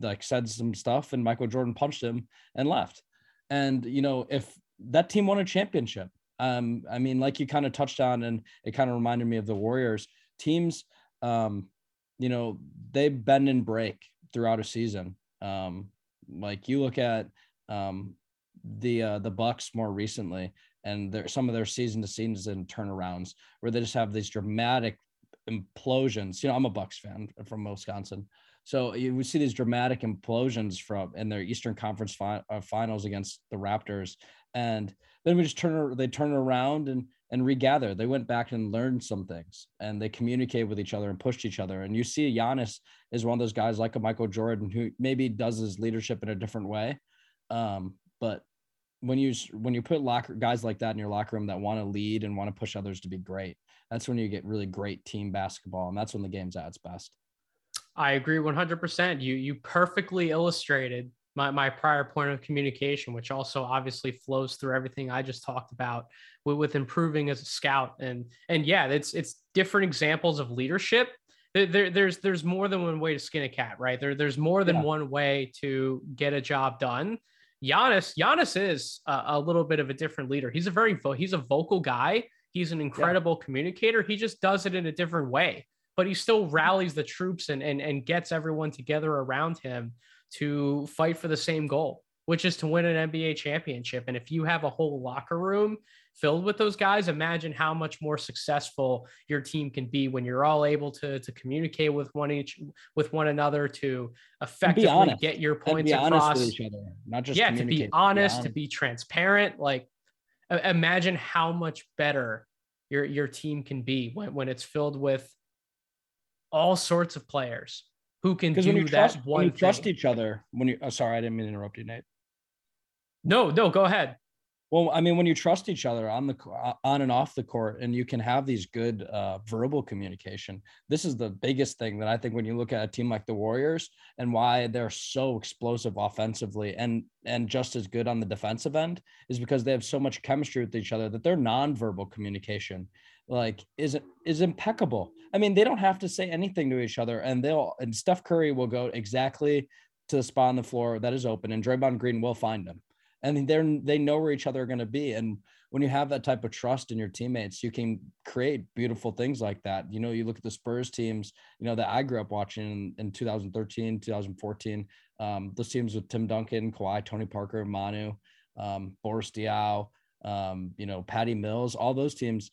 like said some stuff and Michael Jordan punched him and left. And, you know, if that team won a championship, um, I mean, like you kind of touched on, and it kind of reminded me of the Warriors teams. Um, you know, they bend and break throughout a season. Um, like you look at um, the uh, the Bucks more recently, and their some of their season to season turnarounds where they just have these dramatic implosions. You know, I'm a Bucks fan from Wisconsin, so you would see these dramatic implosions from in their Eastern Conference fi- uh, Finals against the Raptors, and then we just turn they turn around and and regather. They went back and learned some things and they communicate with each other and pushed each other. And you see Giannis is one of those guys like a Michael Jordan who maybe does his leadership in a different way. Um, but when you when you put locker guys like that in your locker room that want to lead and want to push others to be great, that's when you get really great team basketball, and that's when the game's at its best. I agree 100%. You you perfectly illustrated my, my prior point of communication, which also obviously flows through everything I just talked about with, with improving as a scout. And and yeah, it's it's different examples of leadership. There, there's there's more than one way to skin a cat, right? There, there's more than yeah. one way to get a job done. Giannis, Giannis is a, a, little bit of a different leader. He's a very vo- he's a vocal guy. He's an incredible yeah. communicator. He just does it in a different way, but he still rallies the troops and and and gets everyone together around him to fight for the same goal, which is to win an NBA championship. And if you have a whole locker room filled with those guys, imagine how much more successful your team can be when you're all able to, to communicate with one each with one another to effectively get your points across. each other, not just yeah, to be honest, to be, to be transparent. Like imagine how much better your your team can be when, when it's filled with all sorts of players who can do that trust, one when you thing. trust each other when you oh, sorry i didn't mean to interrupt you nate no no go ahead well i mean when you trust each other on the on and off the court and you can have these good uh, verbal communication this is the biggest thing that i think when you look at a team like the warriors and why they're so explosive offensively and and just as good on the defensive end is because they have so much chemistry with each other that their nonverbal communication like is is impeccable. I mean, they don't have to say anything to each other, and they'll and Steph Curry will go exactly to the spot on the floor that is open, and Draymond Green will find him. And they're they know where each other are going to be. And when you have that type of trust in your teammates, you can create beautiful things like that. You know, you look at the Spurs teams, you know, that I grew up watching in, in 2013, 2014. Um, those teams with Tim Duncan, Kawhi, Tony Parker, Manu, um, Boris Diaw, um, you know, Patty Mills, all those teams,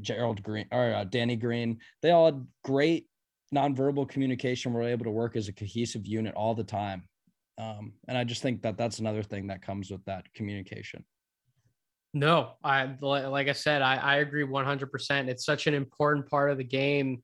Gerald Green or uh, Danny Green, they all had great nonverbal communication. Were able to work as a cohesive unit all the time. Um, and I just think that that's another thing that comes with that communication. No, I like I said, I, I agree 100%. It's such an important part of the game.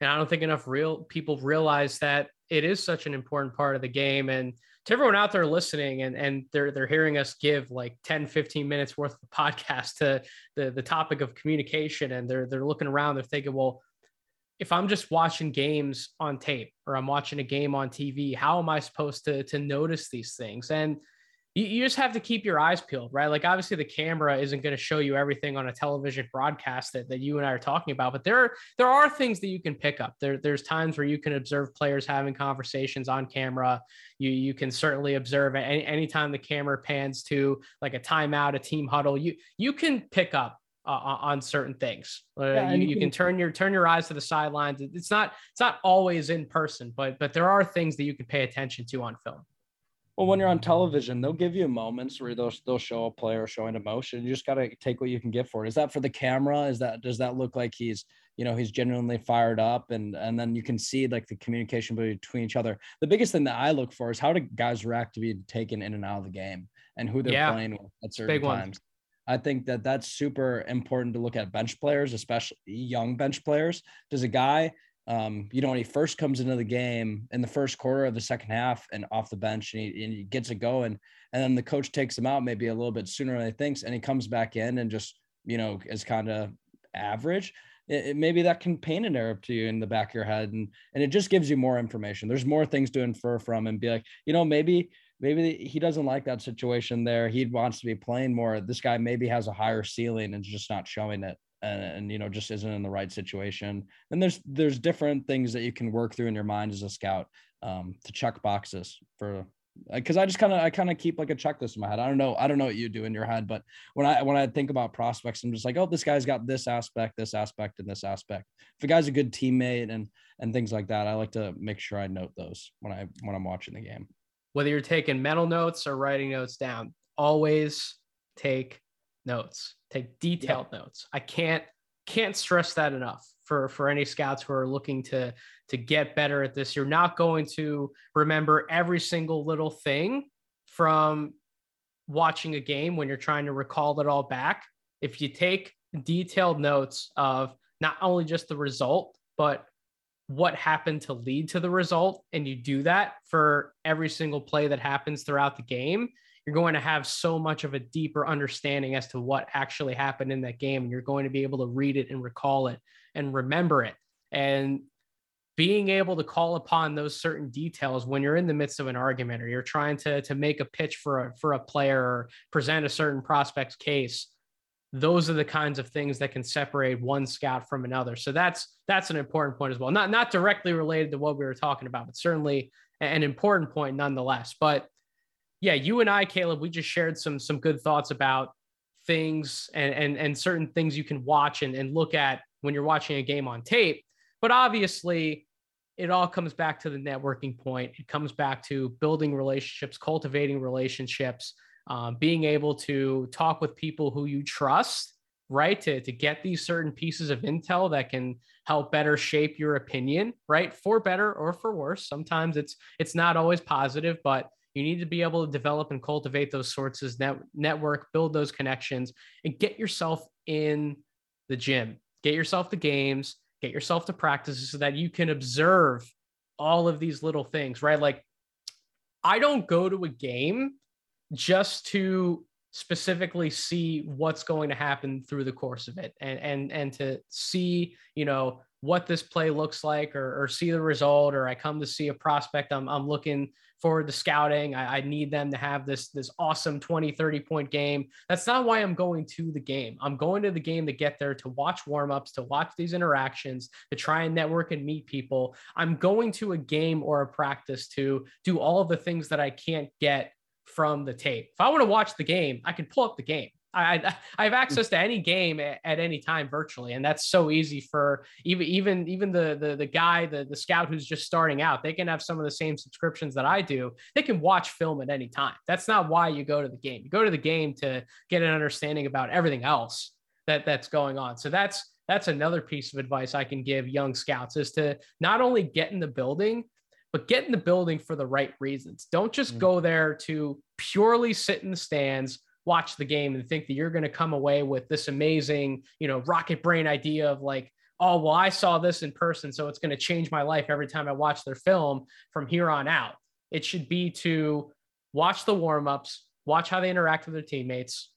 And I don't think enough real people realize that it is such an important part of the game. And to everyone out there listening and, and they're, they're hearing us give like 10, 15 minutes worth of podcast to the, the topic of communication. And they're, they're looking around, they're thinking, well, if I'm just watching games on tape or I'm watching a game on TV, how am I supposed to, to notice these things? And you, you just have to keep your eyes peeled, right? Like obviously the camera isn't going to show you everything on a television broadcast that, that you and I are talking about, but there there are things that you can pick up. There there's times where you can observe players having conversations on camera. You you can certainly observe any anytime the camera pans to like a timeout, a team huddle. You you can pick up uh, on certain things. Uh, yeah, you, you, can, turn your turn your eyes to the sidelines. It's not it's not always in person, but but there are things that you can pay attention to on film well, when you're on television, they'll give you moments where they'll they'll show a player showing emotion. You just got to take what you can get for it. Is that for the camera? Is that does that look like he's you know he's genuinely fired up and and then you can see like the communication between each other. The biggest thing that I look for is how do guys react to be taken in and out of the game and who they're yeah. playing with at certain Big times. One. I think that that's super important to look at bench players, especially young bench players. Does a guy um, you know, when he first comes into the game in the first quarter of the second half and off the bench and he, and he gets it going, and then the coach takes him out maybe a little bit sooner than he thinks, and he comes back in and just, you know, is kind of average. It, it, maybe that can paint an Arab to you in the back of your head, and and it just gives you more information. There's more things to infer from, and be like, you know, maybe maybe he doesn't like that situation there. He wants to be playing more. This guy maybe has a higher ceiling and just not showing it and, and, you know just isn't in the right situation and there's there's different things that you can work through in your mind as a scout um, to check boxes for because I just kind of I kind of keep like a checklist in my head. I don't know I don't know what you do in your head, but when I when I think about prospects, I'm just like, oh, this guy's got this aspect, this aspect, and this aspect. If a guy's a good teammate and and things like that, I like to make sure I note those when I when I'm watching the game. Whether you're taking mental notes or writing notes down, always take notes take detailed yeah. notes. I can't can't stress that enough for for any scouts who are looking to to get better at this. You're not going to remember every single little thing from watching a game when you're trying to recall it all back. If you take detailed notes of not only just the result but what happened to lead to the result and you do that for every single play that happens throughout the game you're going to have so much of a deeper understanding as to what actually happened in that game. And you're going to be able to read it and recall it and remember it. And being able to call upon those certain details when you're in the midst of an argument or you're trying to, to make a pitch for a, for a player or present a certain prospect's case, those are the kinds of things that can separate one scout from another. So that's that's an important point as well. Not not directly related to what we were talking about, but certainly an important point nonetheless. But yeah, you and I, Caleb, we just shared some some good thoughts about things and and, and certain things you can watch and, and look at when you're watching a game on tape. But obviously, it all comes back to the networking point. It comes back to building relationships, cultivating relationships, um, being able to talk with people who you trust, right? To, to get these certain pieces of intel that can help better shape your opinion, right? For better or for worse. Sometimes it's it's not always positive, but you need to be able to develop and cultivate those sources, net, network, build those connections, and get yourself in the gym. Get yourself to games, get yourself to practices so that you can observe all of these little things, right? Like, I don't go to a game just to specifically see what's going to happen through the course of it and and and to see you know what this play looks like or, or see the result or I come to see a prospect I'm, I'm looking forward to scouting. I, I, need them to have this this awesome 20, 30 point game. That's not why I'm going to the game. I'm going to the game to get there to watch warmups, to watch these interactions, to try and network and meet people. I'm going to a game or a practice to do all of the things that I can't get from the tape. If I want to watch the game, I can pull up the game. I, I have mm. access to any game at, at, any time virtually, and that's so easy for even even even the the the guy the the scout who's just starting out. They can have some of the same subscriptions that I do. They can watch film at any time. That's not why you go to the game. You go to the game to get an understanding about everything else that that's going on. So that's that's another piece of advice I can give young scouts is to not only get in the building, but get in the building for the right reasons. Don't just mm. go there to purely sit in the stands watch the game and think that you're going to come away with this amazing, you know, rocket brain idea of like, oh, well, I saw this in person, so it's going to change my life every time I watch their film from here on out. It should be to watch the warm-ups, watch how they interact with their teammates,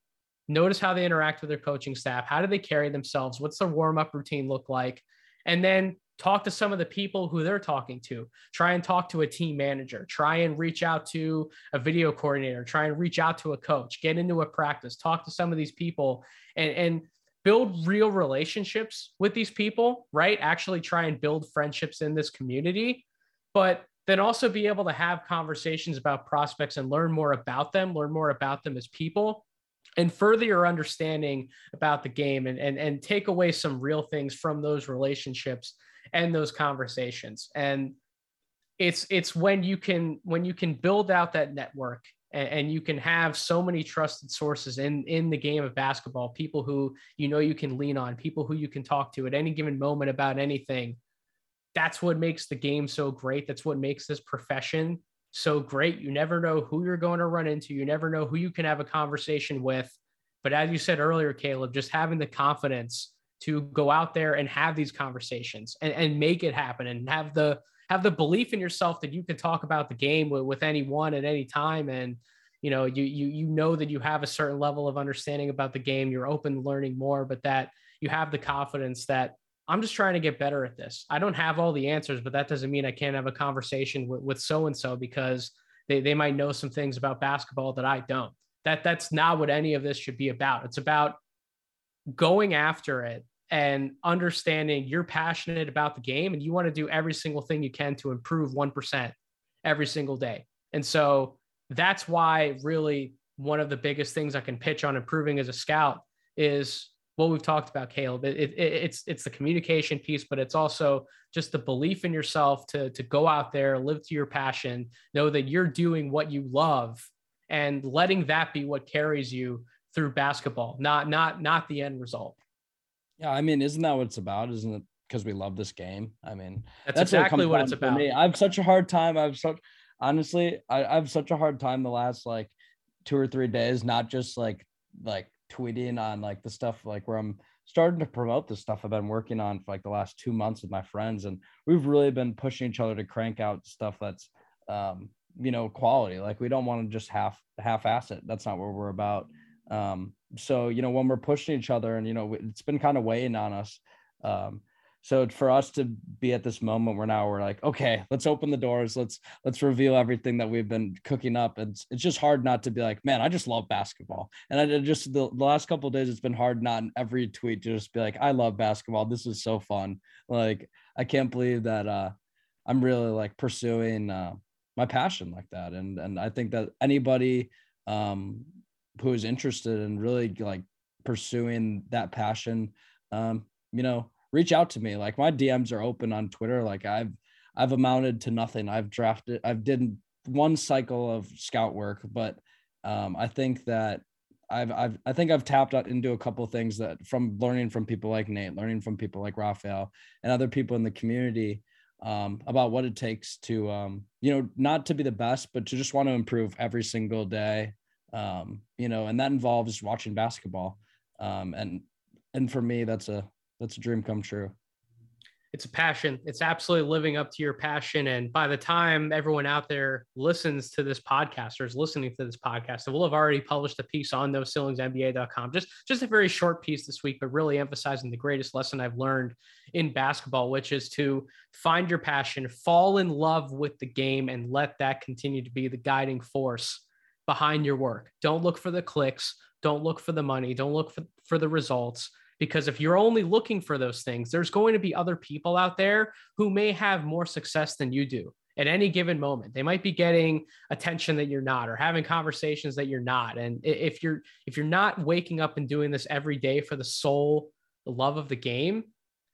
notice how they interact with their coaching staff, how do they carry themselves, what's their warm-up routine look like, and then talk to some of the people who they're talking to. Try and talk to a team manager. Try and reach out to a video coordinator. Try and reach out to a coach. Get into a practice. Talk to some of these people and, and build real relationships with these people right? Actually try and build friendships in this community but then also be able to have conversations about prospects and learn more about them learn more about them as people and further your understanding about the game and, and, and take away some real things from those relationships and those conversations. And it's it's when you can when you can build out that network and, and, you can have so many trusted sources in in the game of basketball people who you know you can lean on people who you can talk to at any given moment about anything that's what makes the game so great. That's what makes this profession so great. You never know who you're going to run into. You never know who you can have a conversation with. But as you said earlier caleb just having the confidence to go out there and have these conversations and, and make it happen and have the have the belief in yourself that you can talk about the game with, with anyone at any time. And you know you you you know that you have a certain level of understanding about the game. You're open to learning more but that you have the confidence that i'm just trying to get better at this. I don't have all the answers but that doesn't mean i can't have a conversation with, with so and so because they, they might know some things about basketball that i don't. That that's not what any of this should be about. It's about going after it and understanding you're passionate about the game and you want to do every single thing you can to improve 1% every single day. And so that's why really one of the biggest things I can pitch on improving as a scout is what we've talked about, Caleb. It, it, it's it's the communication piece, but it's also just the belief in yourself to to go out there, live to your passion, know that you're doing what you love, and letting that be what carries you through basketball, not not not the end result. Yeah, I mean, isn't that what it's about? Isn't it because we love this game? I mean, that's, that's exactly what, what it's about. Me. I have such a hard time. I've such honestly, I, I have such a hard time the last like two or three days, not just like like tweeting on like the stuff like where I'm starting to promote the stuff I've been working on for like the last two months with my friends, and we've really been pushing each other to crank out stuff that's um, you know quality. Like we don't want to just half half ass it. That's not what we're about. Um, so you know when we're pushing each other and you know it's been kind of weighing on us um, so for us to be at this moment where now we're like okay let's open the doors let's let's reveal everything that we've been cooking up and it's, it's just hard not to be like man i just love basketball. And i just the, the last couple days it's been hard not in every tweet to just be like i love basketball this is so fun. Like i can't believe that uh i'm really like pursuing uh my passion like that. And and i think that anybody um who is interested in really like pursuing that passion, um, you know, reach out to me. Like my DMs are open on Twitter. Like I've I've amounted to nothing. I've drafted. I've did one cycle of scout work, but um, I think that I've, I've I think I've tapped into a couple things that from learning from people like Nate, learning from people like Rafael, and other people in the community um, about what it takes to um, you know not to be the best, but to just want to improve every single day um, you know, and that involves watching basketball. Um, and and for me, that's a that's a dream come true. it's a passion. It's absolutely living up to your passion. And by the time everyone out there listens to this podcast or is listening to this podcast, we'll have already published a piece on those noceilingsnba.com. Just, just a very short piece this week, but really emphasizing the greatest lesson I've learned in basketball, which is to find your passion, fall in love with the game, and let that continue to be the guiding force behind your work. Don't look for the clicks. Don't look for the money. Don't look for, for the results because if you're only looking for those things, there's going to be other people out there who may have more success than you do at any given moment. They might be getting attention that you're not or having conversations that you're not. And if you're if you're not waking up and doing this every day for the sole love of the game,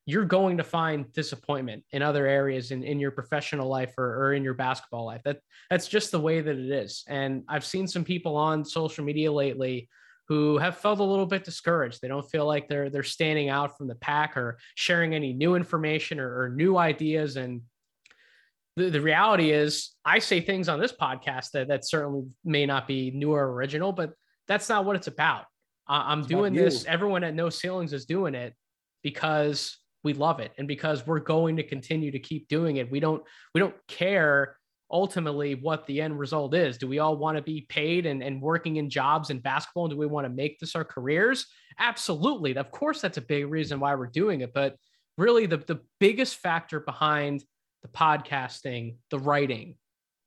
you're going to find disappointment in other areas in, in your professional life or, or in your basketball life. That that's just the way that it is. And I've seen some people on social media lately who have felt a little bit discouraged. They don't feel like they're they're standing out from the pack or sharing any new information or, or new ideas. And the, the reality is, I say things on this podcast that that certainly may not be new or original, but that's not what it's about. Uh, I'm it's doing this. Everyone at No Ceilings is doing it because we love it and because we're going to continue to keep doing it. We don't we don't care ultimately what the end result is. Do we all want to be paid and, and working in jobs in basketball? And do we want to make this our careers? Absolutely. Of course, that's a big reason why we're doing it. But really, the, the biggest factor behind the podcasting, the writing,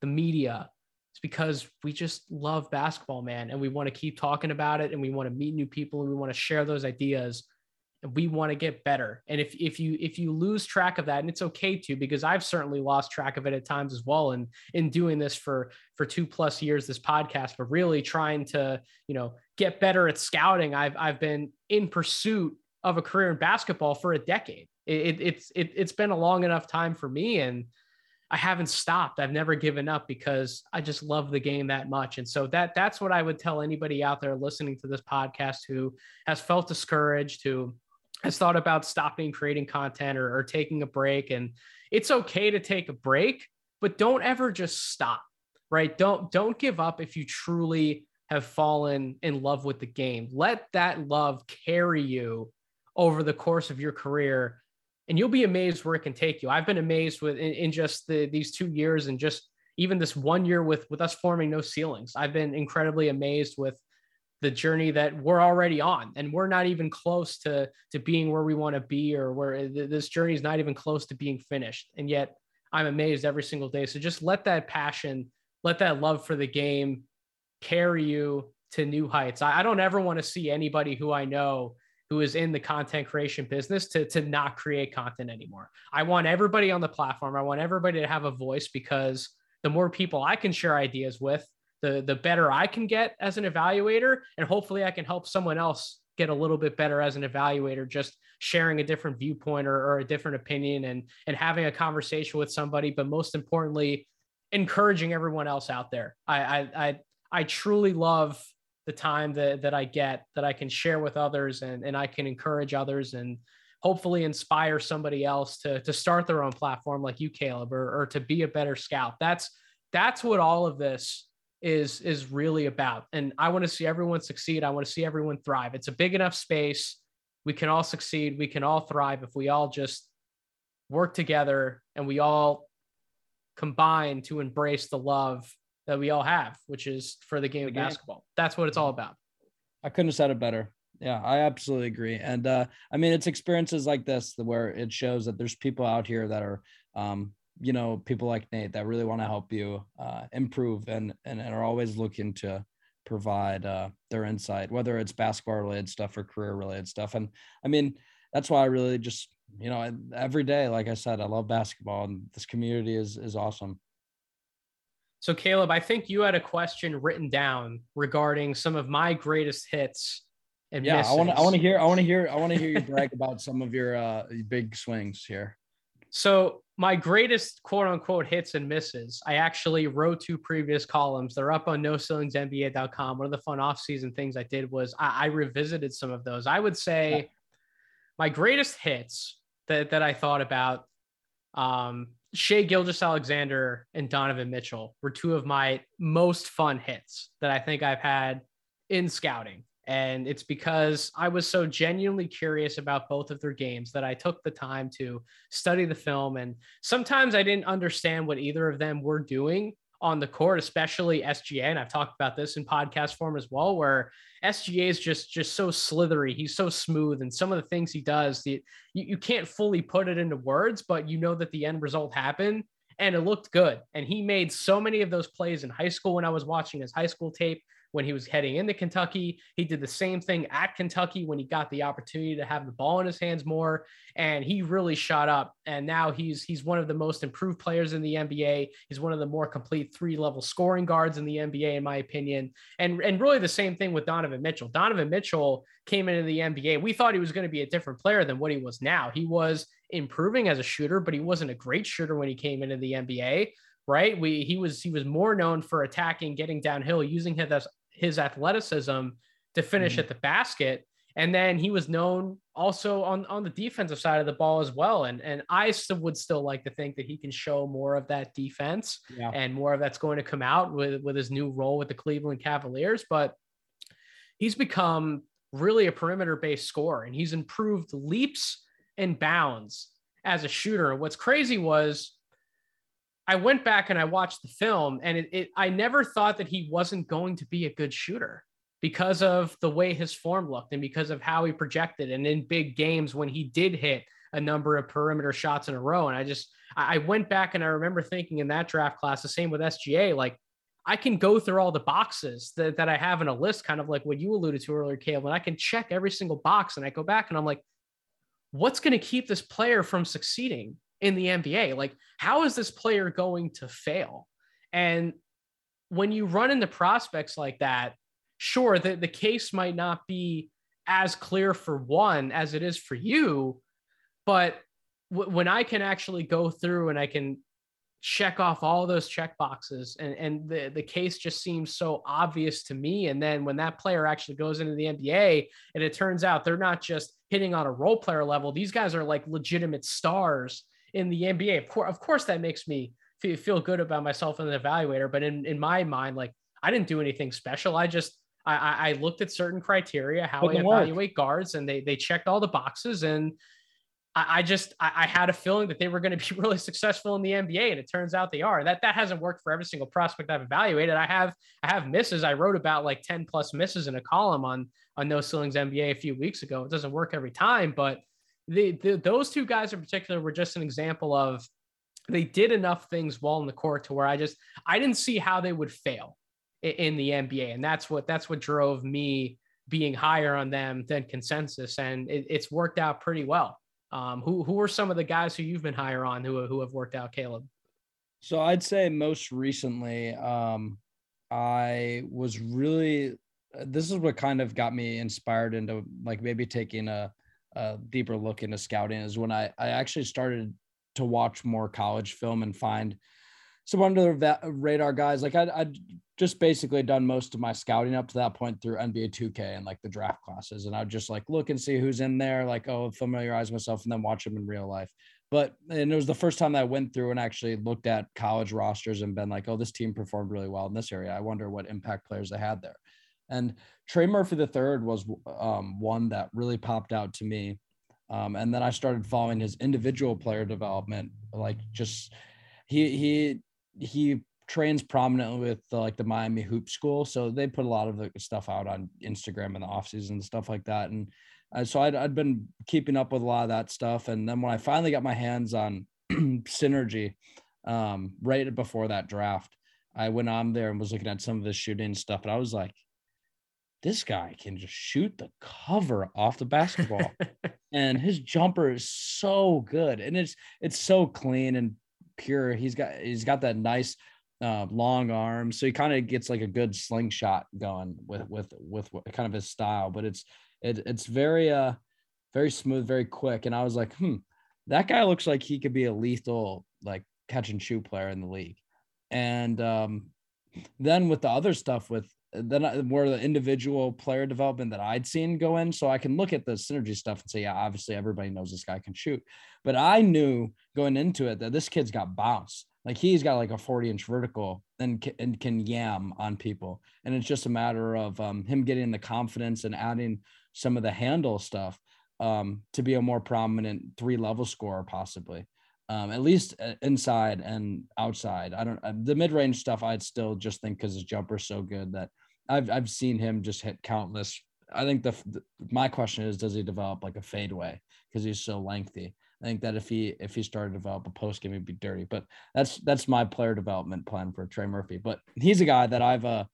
the media, is because we just love basketball, man. And we want to keep talking about it and we want to meet new people and we want to share those ideas we want to get better and if if you if you lose track of that and it's okay to because i've certainly lost track of it at times as well and in doing this for for two plus years this podcast but really trying to you know get better at scouting i've i've been in pursuit of a career in basketball for a decade it, it's it, it's been a long enough time for me and I haven't stopped. I've never given up because I just love the game that much. And so that that's what I would tell anybody out there listening to this podcast who has felt discouraged, who has thought about stopping creating content or, or taking a break. And it's okay to take a break, but don't ever just stop, right? Don't don't give up if you truly have fallen in love with the game. Let that love carry you over the course of your career and you'll be amazed where it can take you. I've been amazed with in, in just the, these two years and just even this one year with with us forming no ceilings. I've been incredibly amazed with the journey that we're already on and we're not even close to to being where we want to be or where uh, this journey is not even close to being finished. And yet i'm amazed every single day. So just let that passion let that love for the game carry you to new heights. I, I don't ever want to see anybody who i know who is in the content creation business to, to not create content anymore. I want everybody on the platform. I want everybody to have a voice because the more people i can share ideas with the the better I can get as an evaluator, and hopefully I can help someone else get a little bit better as an evaluator, just sharing a different viewpoint or, or a different opinion and and having a conversation with somebody, but most importantly, encouraging everyone else out there. I I I, I truly love the time that, that I get that I can share with others and, and I can encourage others and hopefully inspire somebody else to, to start their own platform like you, Caleb, or, or to be a better scout. That's that's what all of this is is really about and i want to see everyone succeed i want to see everyone thrive. It's a big enough space we can all succeed we can all thrive if we all just work together and we all combine to embrace the love that we all have which is for the game the of game. basketball. That's what it's all about. I couldn't have said it better. Yeah i absolutely agree and uh, i mean it's experiences like this where it shows that there's people out here that are um, you know people like Nate that really want to help you uh, improve and, and and are always looking to provide uh, their insight, whether it's basketball related stuff or career related stuff. And I mean, that's why I really just you know every day, like I said, I love basketball, and this community is is awesome. So Caleb, I think you had a question written down regarding some of my greatest hits. And yeah, misses. I want to I want to hear I want to hear I want to hear you brag about some of your uh, big swings here. So my greatest quote unquote hits and misses, I actually wrote two previous columns. They're up on noceilingsnba.com. One of the fun off-season things I did was I, I revisited some of those. I would say my greatest hits that, that I thought about um, Shai Gilgeous-Alexander and Donovan Mitchell were two of my most fun hits that I think I've had in scouting. And it's because I was so genuinely curious about both of their games that I took the time to study the film. And sometimes I didn't understand what either of them were doing on the court, especially SGA. And I've talked about this in podcast form as well, where SGA is just just so slithery. He's so smooth, and some of the things he does, the, you, you can't fully put it into words, but you know that the end result happened and it looked good. And he made so many of those plays in high school when I was watching his high school tape when he was heading into Kentucky. He did the same thing at Kentucky when he got the opportunity to have the ball in his hands more, and he really shot up. And now he's he's one of the most improved players in the NBA. He's one of the more complete three level scoring guards in the NBA, in my opinion. And and really the same thing with Donovan Mitchell. Donovan Mitchell came into the NBA. We thought he was going to be a different player than what he was now. He was improving as a shooter, but he wasn't a great shooter when he came into the NBA right? We he was he was more known for attacking, getting downhill, using his his athleticism to finish mm-hmm. at the basket. And then he was known also on, on the defensive side of the ball as well. And, and I still would still like to think that he can show more of that defense yeah. and more of that's going to come out with, with his new role with the Cleveland Cavaliers. But he's become really a perimeter based scorer and he's improved leaps and bounds as a shooter. What's crazy was I went back and I watched the film, and it, it, I never thought that he wasn't going to be a good shooter because of the way his form looked and because of how he projected. And in big games when he did hit a number of perimeter shots in a row, and I just I went back and I remember thinking in that draft class, the same with SGA, like I can go through all the boxes that, that I have in a list, kind of like what you alluded to earlier, Caleb, and I can check every single box. And I go back and I'm like, what's going to keep this player from succeeding? In the NBA. Like, how is this player going to fail? And when you run into prospects like that, sure, the, the case might not be as clear for one as it is for you. But w- when I can actually go through and I can check off all those check boxes and, and the, the case just seems so obvious to me. And then when that player actually goes into the NBA and it turns out they're not just hitting on a role player level, these guys are like legitimate stars in the NBA. Of course, of course, that makes me feel good about myself as an evaluator. But in, in my mind, like I didn't do anything special. I just I, I looked at certain criteria, how I evaluate work. guards, and they they checked all the boxes. And I, I just I, I, had a feeling that they were going to be really successful in the NBA, and it turns out they are. That that hasn't worked for every single prospect I've evaluated. I have I have misses. I wrote about like ten plus misses in a column on on No Ceilings NBA a few weeks ago. It doesn't work every time, but the, the, those two guys in particular were just an example of they did enough things well in the court to where I just I didn't see how they would fail in, in the NBA, and that's what that's what drove me being higher on them than consensus, and it, it's worked out pretty well. Um, who who are some of the guys who you've been higher on who who have worked out, Caleb? So I'd say most recently, um, I was really. This is what kind of got me inspired into like maybe taking a a deeper look into scouting is when I, I actually started to watch more college film and find some under the radar guys. Like I, I'd just basically done most of my scouting up to that point through NBA 2K and like the draft classes. And I'd just like look and see who's in there, like, oh, familiarize myself and then watch them in real life. But, and it was the first time that I went through and actually looked at college rosters and been like, oh, this team performed really well in this area. I wonder what impact players they had there. And Trey Murphy III was um, one that really popped out to me. Um, and then I started following his individual player development, like just he he he trains prominently with the, like the Miami Hoop School, so they put a lot of the stuff out on Instagram in the off season and stuff like that. And uh, so I'd I'd been keeping up with a lot of that stuff. And then when I finally got my hands on Synergy, um, right before that draft, I went on there and was looking at some of the shooting stuff, and I was like, this guy can just shoot the cover off the basketball. And his jumper is so good and it's it's so clean and pure. He's got he's got that nice uh, long arm so he kind of gets like a good slingshot going with with with kind of his style but it's it, it's very uh very smooth very quick and i was like hmm that guy looks like he could be a lethal like catch and shoot player in the league. And um then with the other stuff with then where the individual player development that I'd seen go in. So I can look at the synergy stuff and say, yeah, obviously everybody knows this guy can shoot. But I knew going into it that this kid's got bounce. Like he's got like a 40 inch vertical and can, and can yam on people. And it's just a matter of um, him getting the confidence and adding some of the handle stuff um, to be a more prominent three level scorer, possibly. Um, at least uh, inside and outside. I don't uh, the mid range stuff. I'd still just think because his jumper's so good that I've I've seen him just hit countless. I think the, the my question is, does he develop like a fadeaway because he's so lengthy? I think that if he if he started to develop a post game, he'd be dirty. But that's that's my player development plan for Trey Murphy. But he's a guy that I've uh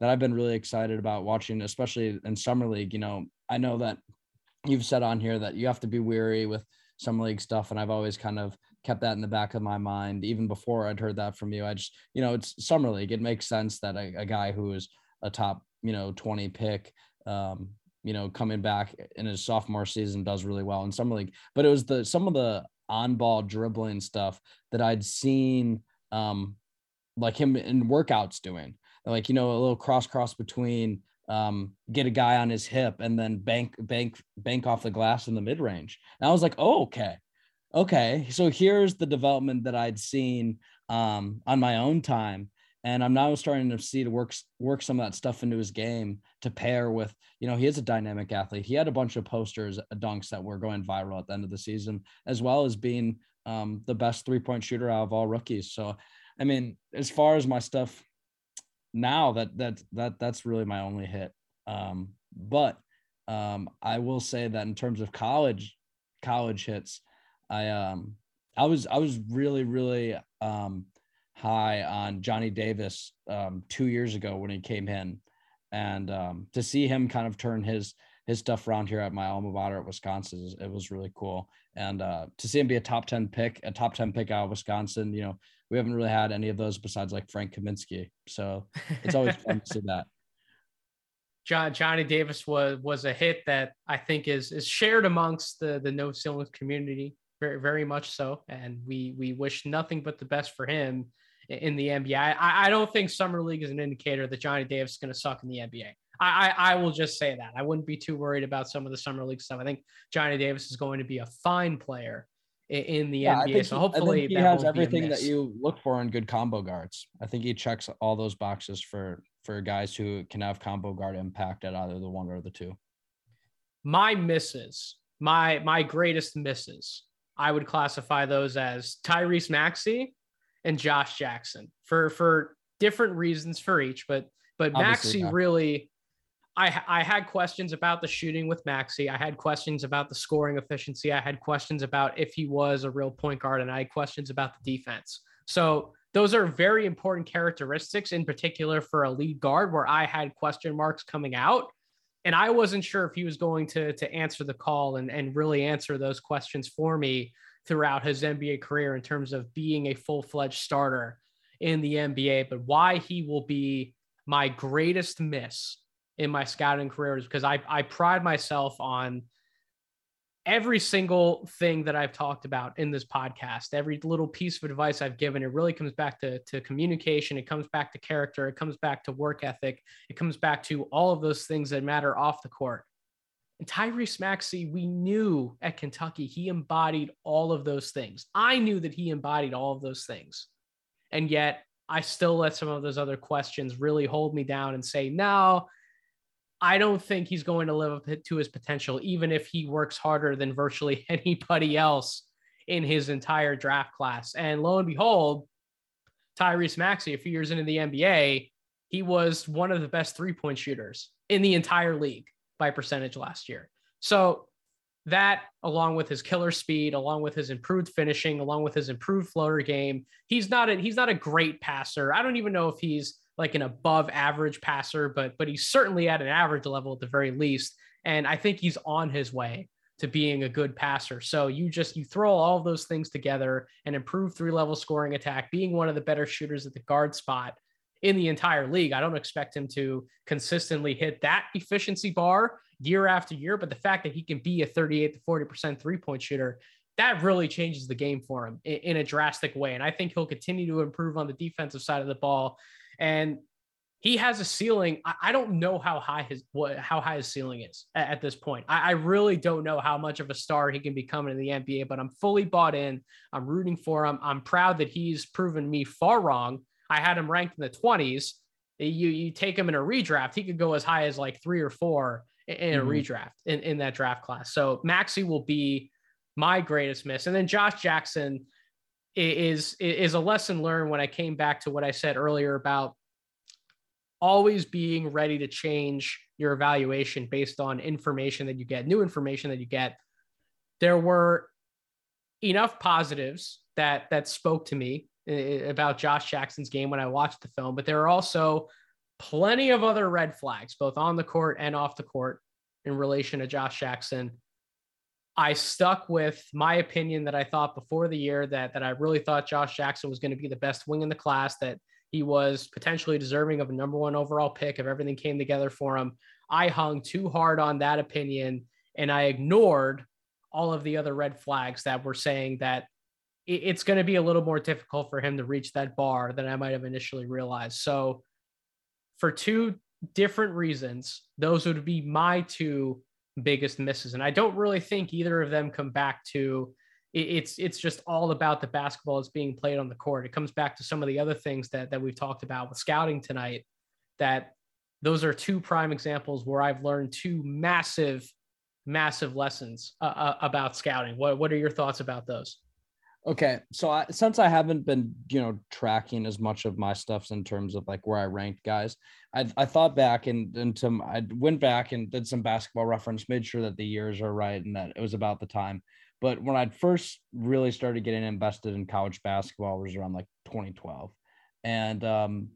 that I've been really excited about watching, especially in summer league. You know, I know that you've said on here that you have to be weary with summer league stuff, and I've always kind of kept that in the back of my mind even before I'd heard that from you. I just you know it's summer league. It makes sense that a, a guy who is a top you know 20 pick um, you know, coming back in his sophomore season does really well in summer league. But it was the some of the on ball dribbling stuff that I'd seen um like him in workouts doing. Like, you know, a little cross cross between um, get a guy on his hip and then bank bank bank off the glass in the mid range. And I was like, oh, okay. Okay. So here's the development that I'd seen um, on my own time and I'm now starting to see to work work some of that stuff into his game to pair with, you know, he is a dynamic athlete. He had a bunch of posters, uh, dunks that were going viral at the end of the season, as well as being um, the best three point shooter out of all rookies. So, I mean, as far as my stuff now, that that that that's really my only hit. Um, but um, I will say that in terms of college college hits, I um I was I was really really um high on Johnny Davis um, two years ago when he came in, and um, to see him kind of turn his his stuff around here at my alma mater at Wisconsin, it was really cool. And uh, to see him be a top ten pick, a top ten pick out of Wisconsin, you know, we haven't really had any of those besides like Frank Kaminsky, so it's always fun to see that. John Johnny Davis was was a hit that I think is is shared amongst the the no ceilings community very very much so, and we we wish nothing but the best for him in the NBA. I, I don't think summer league is an indicator that Johnny Davis is going to suck in the NBA. I, I, I will just say that I wouldn't be too worried about some of the summer league stuff. I think Johnny Davis is going to be a fine player in, in the yeah, NBA. So hopefully he has everything that you look for in good combo guards. I think he checks all those boxes for for guys who can have combo guard impact at either the one or the two. My misses, my my greatest misses, I would classify those as Tyrese Maxey and Josh Jackson for for different reasons for each, but but Obviously, Maxey really I I had questions about the shooting with Maxey. I had questions about the scoring efficiency. I had questions about if he was a real point guard, and I had questions about the defense. So those are very important characteristics, in particular for a lead guard, where I had question marks coming out. And I wasn't sure if he was going to, to answer the call and, and really answer those questions for me throughout his NBA career in terms of being a full fledged starter in the NBA. But why he will be my greatest miss in my scouting career is because I, I pride myself on every single thing that I've talked about in this podcast, every little piece of advice I've given, it really comes back to, to communication. It comes back to character. It comes back to work ethic. It comes back to all of those things that matter off the court. And Tyrese Maxey, we knew at Kentucky, he embodied all of those things. I knew that he embodied all of those things. And yet I still let some of those other questions really hold me down and say, no, I don't think he's going to live up to his potential, even if he works harder than virtually anybody else in his entire draft class. And lo and behold, Tyrese Maxey, a few years into the NBA, he was one of the best three point shooters in the entire league by percentage last year. So that along with his killer speed, along with his improved finishing, along with his improved floater game, he's not a he's not a great passer. I don't even know if he's like an above average passer, but but he's certainly at an average level at the very least. And I think he's on his way to being a good passer. So you just you throw all of those things together and improve three level scoring attack, being one of the better shooters at the guard spot in the entire league. I don't expect him to consistently hit that efficiency bar year after year, but the fact that he can be a 38 to 40% three point shooter, that really changes the game for him in, in, a drastic way. And I think he'll continue to improve on the defensive side of the ball. And he has a ceiling. I, I don't know how high his what how high his ceiling is at, at this point. I, I, really don't know how much of a star he can become in the NBA, but I'm fully bought in. I'm rooting for him. I'm proud that he's proven me far wrong. I had him ranked in the 20s. You you take him in a redraft, he could go as high as like three or four in, in mm-hmm. a redraft in, in that draft class. So Maxey will be my greatest miss. And then Josh Jackson is is a lesson learned when I came back to what I said earlier about always being ready to change your evaluation based on information that you get, new information that you get. There were enough positives that that spoke to me about Josh Jackson's game when I watched the film, but there are also plenty of other red flags, both on the court and off the court, in relation to Josh Jackson. I stuck with my opinion that I thought before the year that that I really thought Josh Jackson was going to be the best wing in the class, that he was potentially deserving of a number one overall pick if everything came together for him. I hung too hard on that opinion and I ignored all of the other red flags that were saying that it's going to be a little more difficult for him to reach that bar than I might have initially realized. So, for two different reasons, those would be my two biggest misses. And I don't really think either of them come back to it's it's just all about the basketball that's being played on the court. It comes back to some of the other things that that we've talked about with scouting tonight. That those are two prime examples where I've learned two massive, massive lessons uh, uh, about scouting. What what are your thoughts about those? Okay, so I, since I haven't been, you know, tracking as much of my stuffs in terms of like where I ranked guys, I, I thought back and into I went back and did some basketball reference, made sure that the years are right and that it was about the time. But when I first really started getting invested in college basketball was around like 2012, and um,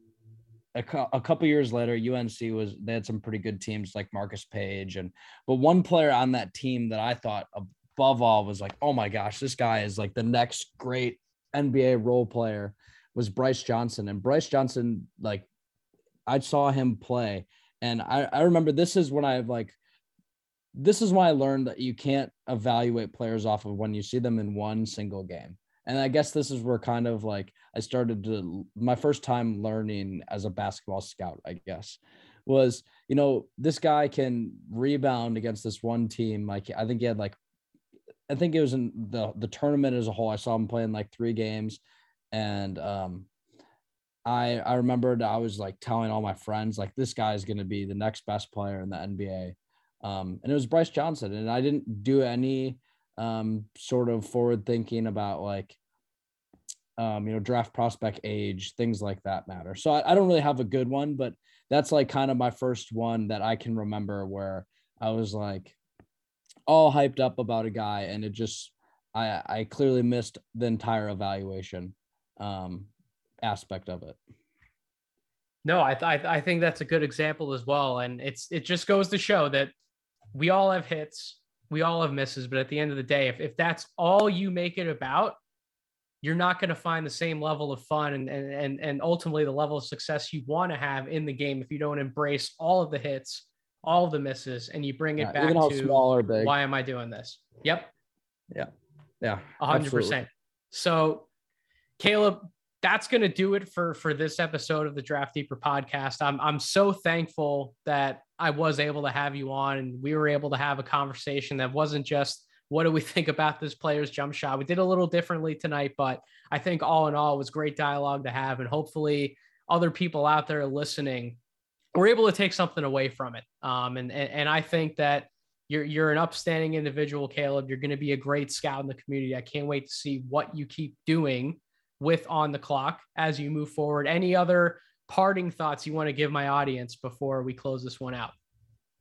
a, a couple years later, UNC was they had some pretty good teams like Marcus Paige, and but one player on that team that I thought above all was like, oh my gosh, this guy is like the next great NBA role player was Brice Johnson, and Brice Johnson like I saw him play, and I I remember this is when I like this is why I learned that you can't evaluate players off of when you see them in one single game. And I guess this is where kind of like I started to my first time learning as a basketball scout, I guess, was, you know, this guy can rebound against this one team. Like I think he had like I think it was in the the tournament as a whole. I saw him playing like three games and um I I remembered I was like telling all my friends like this guy is going to be the next best player in the NBA um, and it was Brice Johnson. And I didn't do any um, sort of forward thinking about like, um, you know, draft prospect age, things like that matter. So I, I don't really have a good one, but that's like kind of my first one that I can remember where I was like all hyped up about a guy and it just, I, I clearly missed the entire evaluation um, aspect of it. No, I, th- I think that's a good example as well, and it's it just goes to show that we all have hits, we all have misses, but at the end of the day, if, if that's all you make it about, you're not going to find the same level of fun and, and, and ultimately the level of success you want to have in the game if you don't embrace all of the hits, all the misses, and you bring it yeah, back to small or big. why am I doing this? Yep. Yeah. Yeah. hundred percent. So Caleb, that's going to do it for for this episode of the Draft Deeper podcast. I'm I'm so thankful that I was able to have you on and we were able to have a conversation that wasn't just what do we think about this player's jump shot. We did a little differently tonight, but I think all in all it was great dialogue to have and hopefully other people out there listening were able to take something away from it. Um, and, and and I think that you're you're an upstanding individual, Caleb. You're going to be a great scout in the community. I can't wait to see what you keep doing with on the clock as you move forward. Any other parting thoughts you want to give my audience before we close this one out?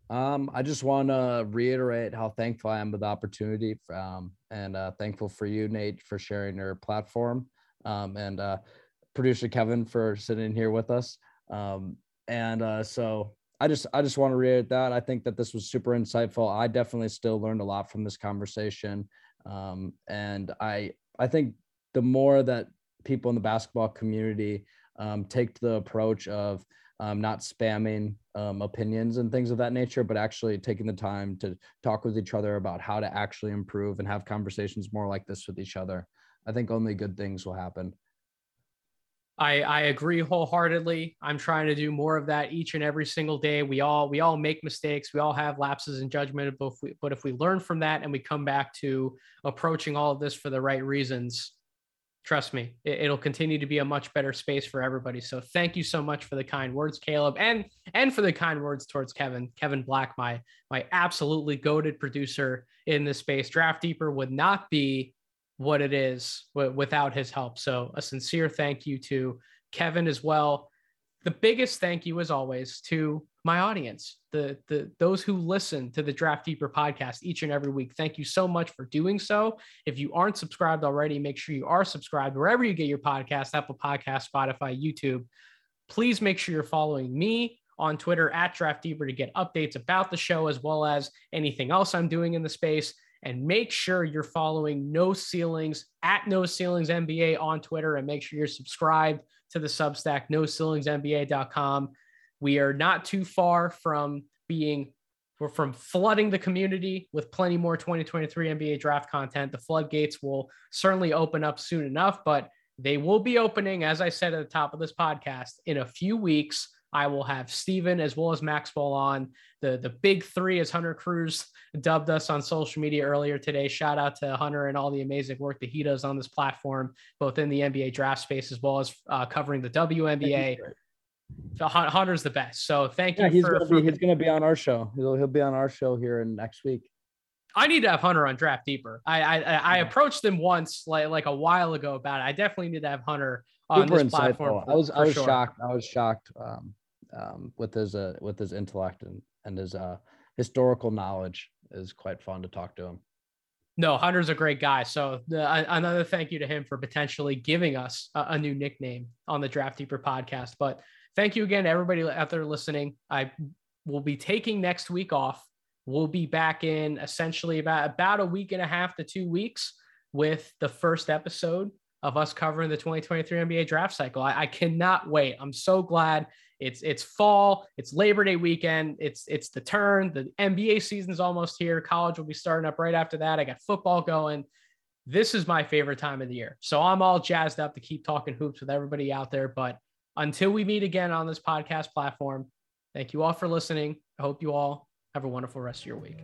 Um, I just want to reiterate how thankful I am with the opportunity, um, and uh, thankful for you, Nate, for sharing your platform, um, and uh, producer Kevin for sitting here with us. Um, and uh, so I just I just want to reiterate that I think that this was super insightful. I definitely still learned a lot from this conversation, um, and I I think the more that people in the basketball community um, take the approach of um, not spamming um, opinions and things of that nature, but actually taking the time to talk with each other about how to actually improve and have conversations more like this with each other. I think only good things will happen. I, I agree wholeheartedly. I'm trying to do more of that each and every single day. We all we all make mistakes. We all have lapses in judgment, but if we, but if we learn from that and we come back to approaching all of this for the right reasons, trust me, it, will continue to be a much better space for everybody. So thank you so much for the kind words, Caleb, and and for the kind words towards Kevin. Kevin Black, my my absolutely goaded producer in this space. Draft Deeper would not be what it is w- without his help. So a sincere thank you to Kevin as well. The biggest thank you, as always, to my audience, the the those who listen to the Draft Deeper podcast each and every week. Thank you so much for doing so. If you aren't subscribed already, make sure you are subscribed wherever you get your podcast, Apple Podcast, Spotify, YouTube. Please make sure you're following me on Twitter at Draft Deeper to get updates about the show as well as anything else I'm doing in the space and make sure you're following No Ceilings at No Ceilings NBA on Twitter and make sure you're subscribed to the Substack, NoCeilingsNBA.com. We are not too far from being we're from flooding the community with plenty more 2023 NBA draft content. The floodgates will certainly open up soon enough, but they will be opening, as I said at the top of this podcast, in a few weeks. I will have Steven as well as Maxwell on the the big three, as Hunter Cruz dubbed us on social media earlier today. Shout out to Hunter and all the amazing work that he does on this platform, both in the NBA draft space as well as uh, covering the WNBA. Hunter's the best. So thank yeah, you. He's gonna be he's gonna be on our show. He'll he'll be on our show here in next week. I need to have Hunter on Draft Deeper. I I, I approached him once like like a while ago about it. I definitely need to have Hunter on Super this insightful. platform. For, I was I was sure. shocked. I was shocked. Um, um, with his uh, with his intellect and and his uh, historical knowledge is quite fun to talk to him. No, Hunter's a great guy. So the, another thank you to him for potentially giving us a, a, new nickname on the Draft Deeper podcast. But thank you again, everybody out there listening. I will be taking next week off. We'll be back in essentially about about a week and a half to two weeks with the first episode of us covering the 2023 NBA draft cycle. I, I cannot wait. I'm so glad it's it's fall, it's Labor Day weekend, it's it's the turn. The NBA season's almost here. College will be starting up right after that. I got football going. This is my favorite time of the year. So I'm all jazzed up to keep talking hoops with everybody out there. But until we meet again on this podcast platform, thank you all for listening. I hope you all have a wonderful rest of your week.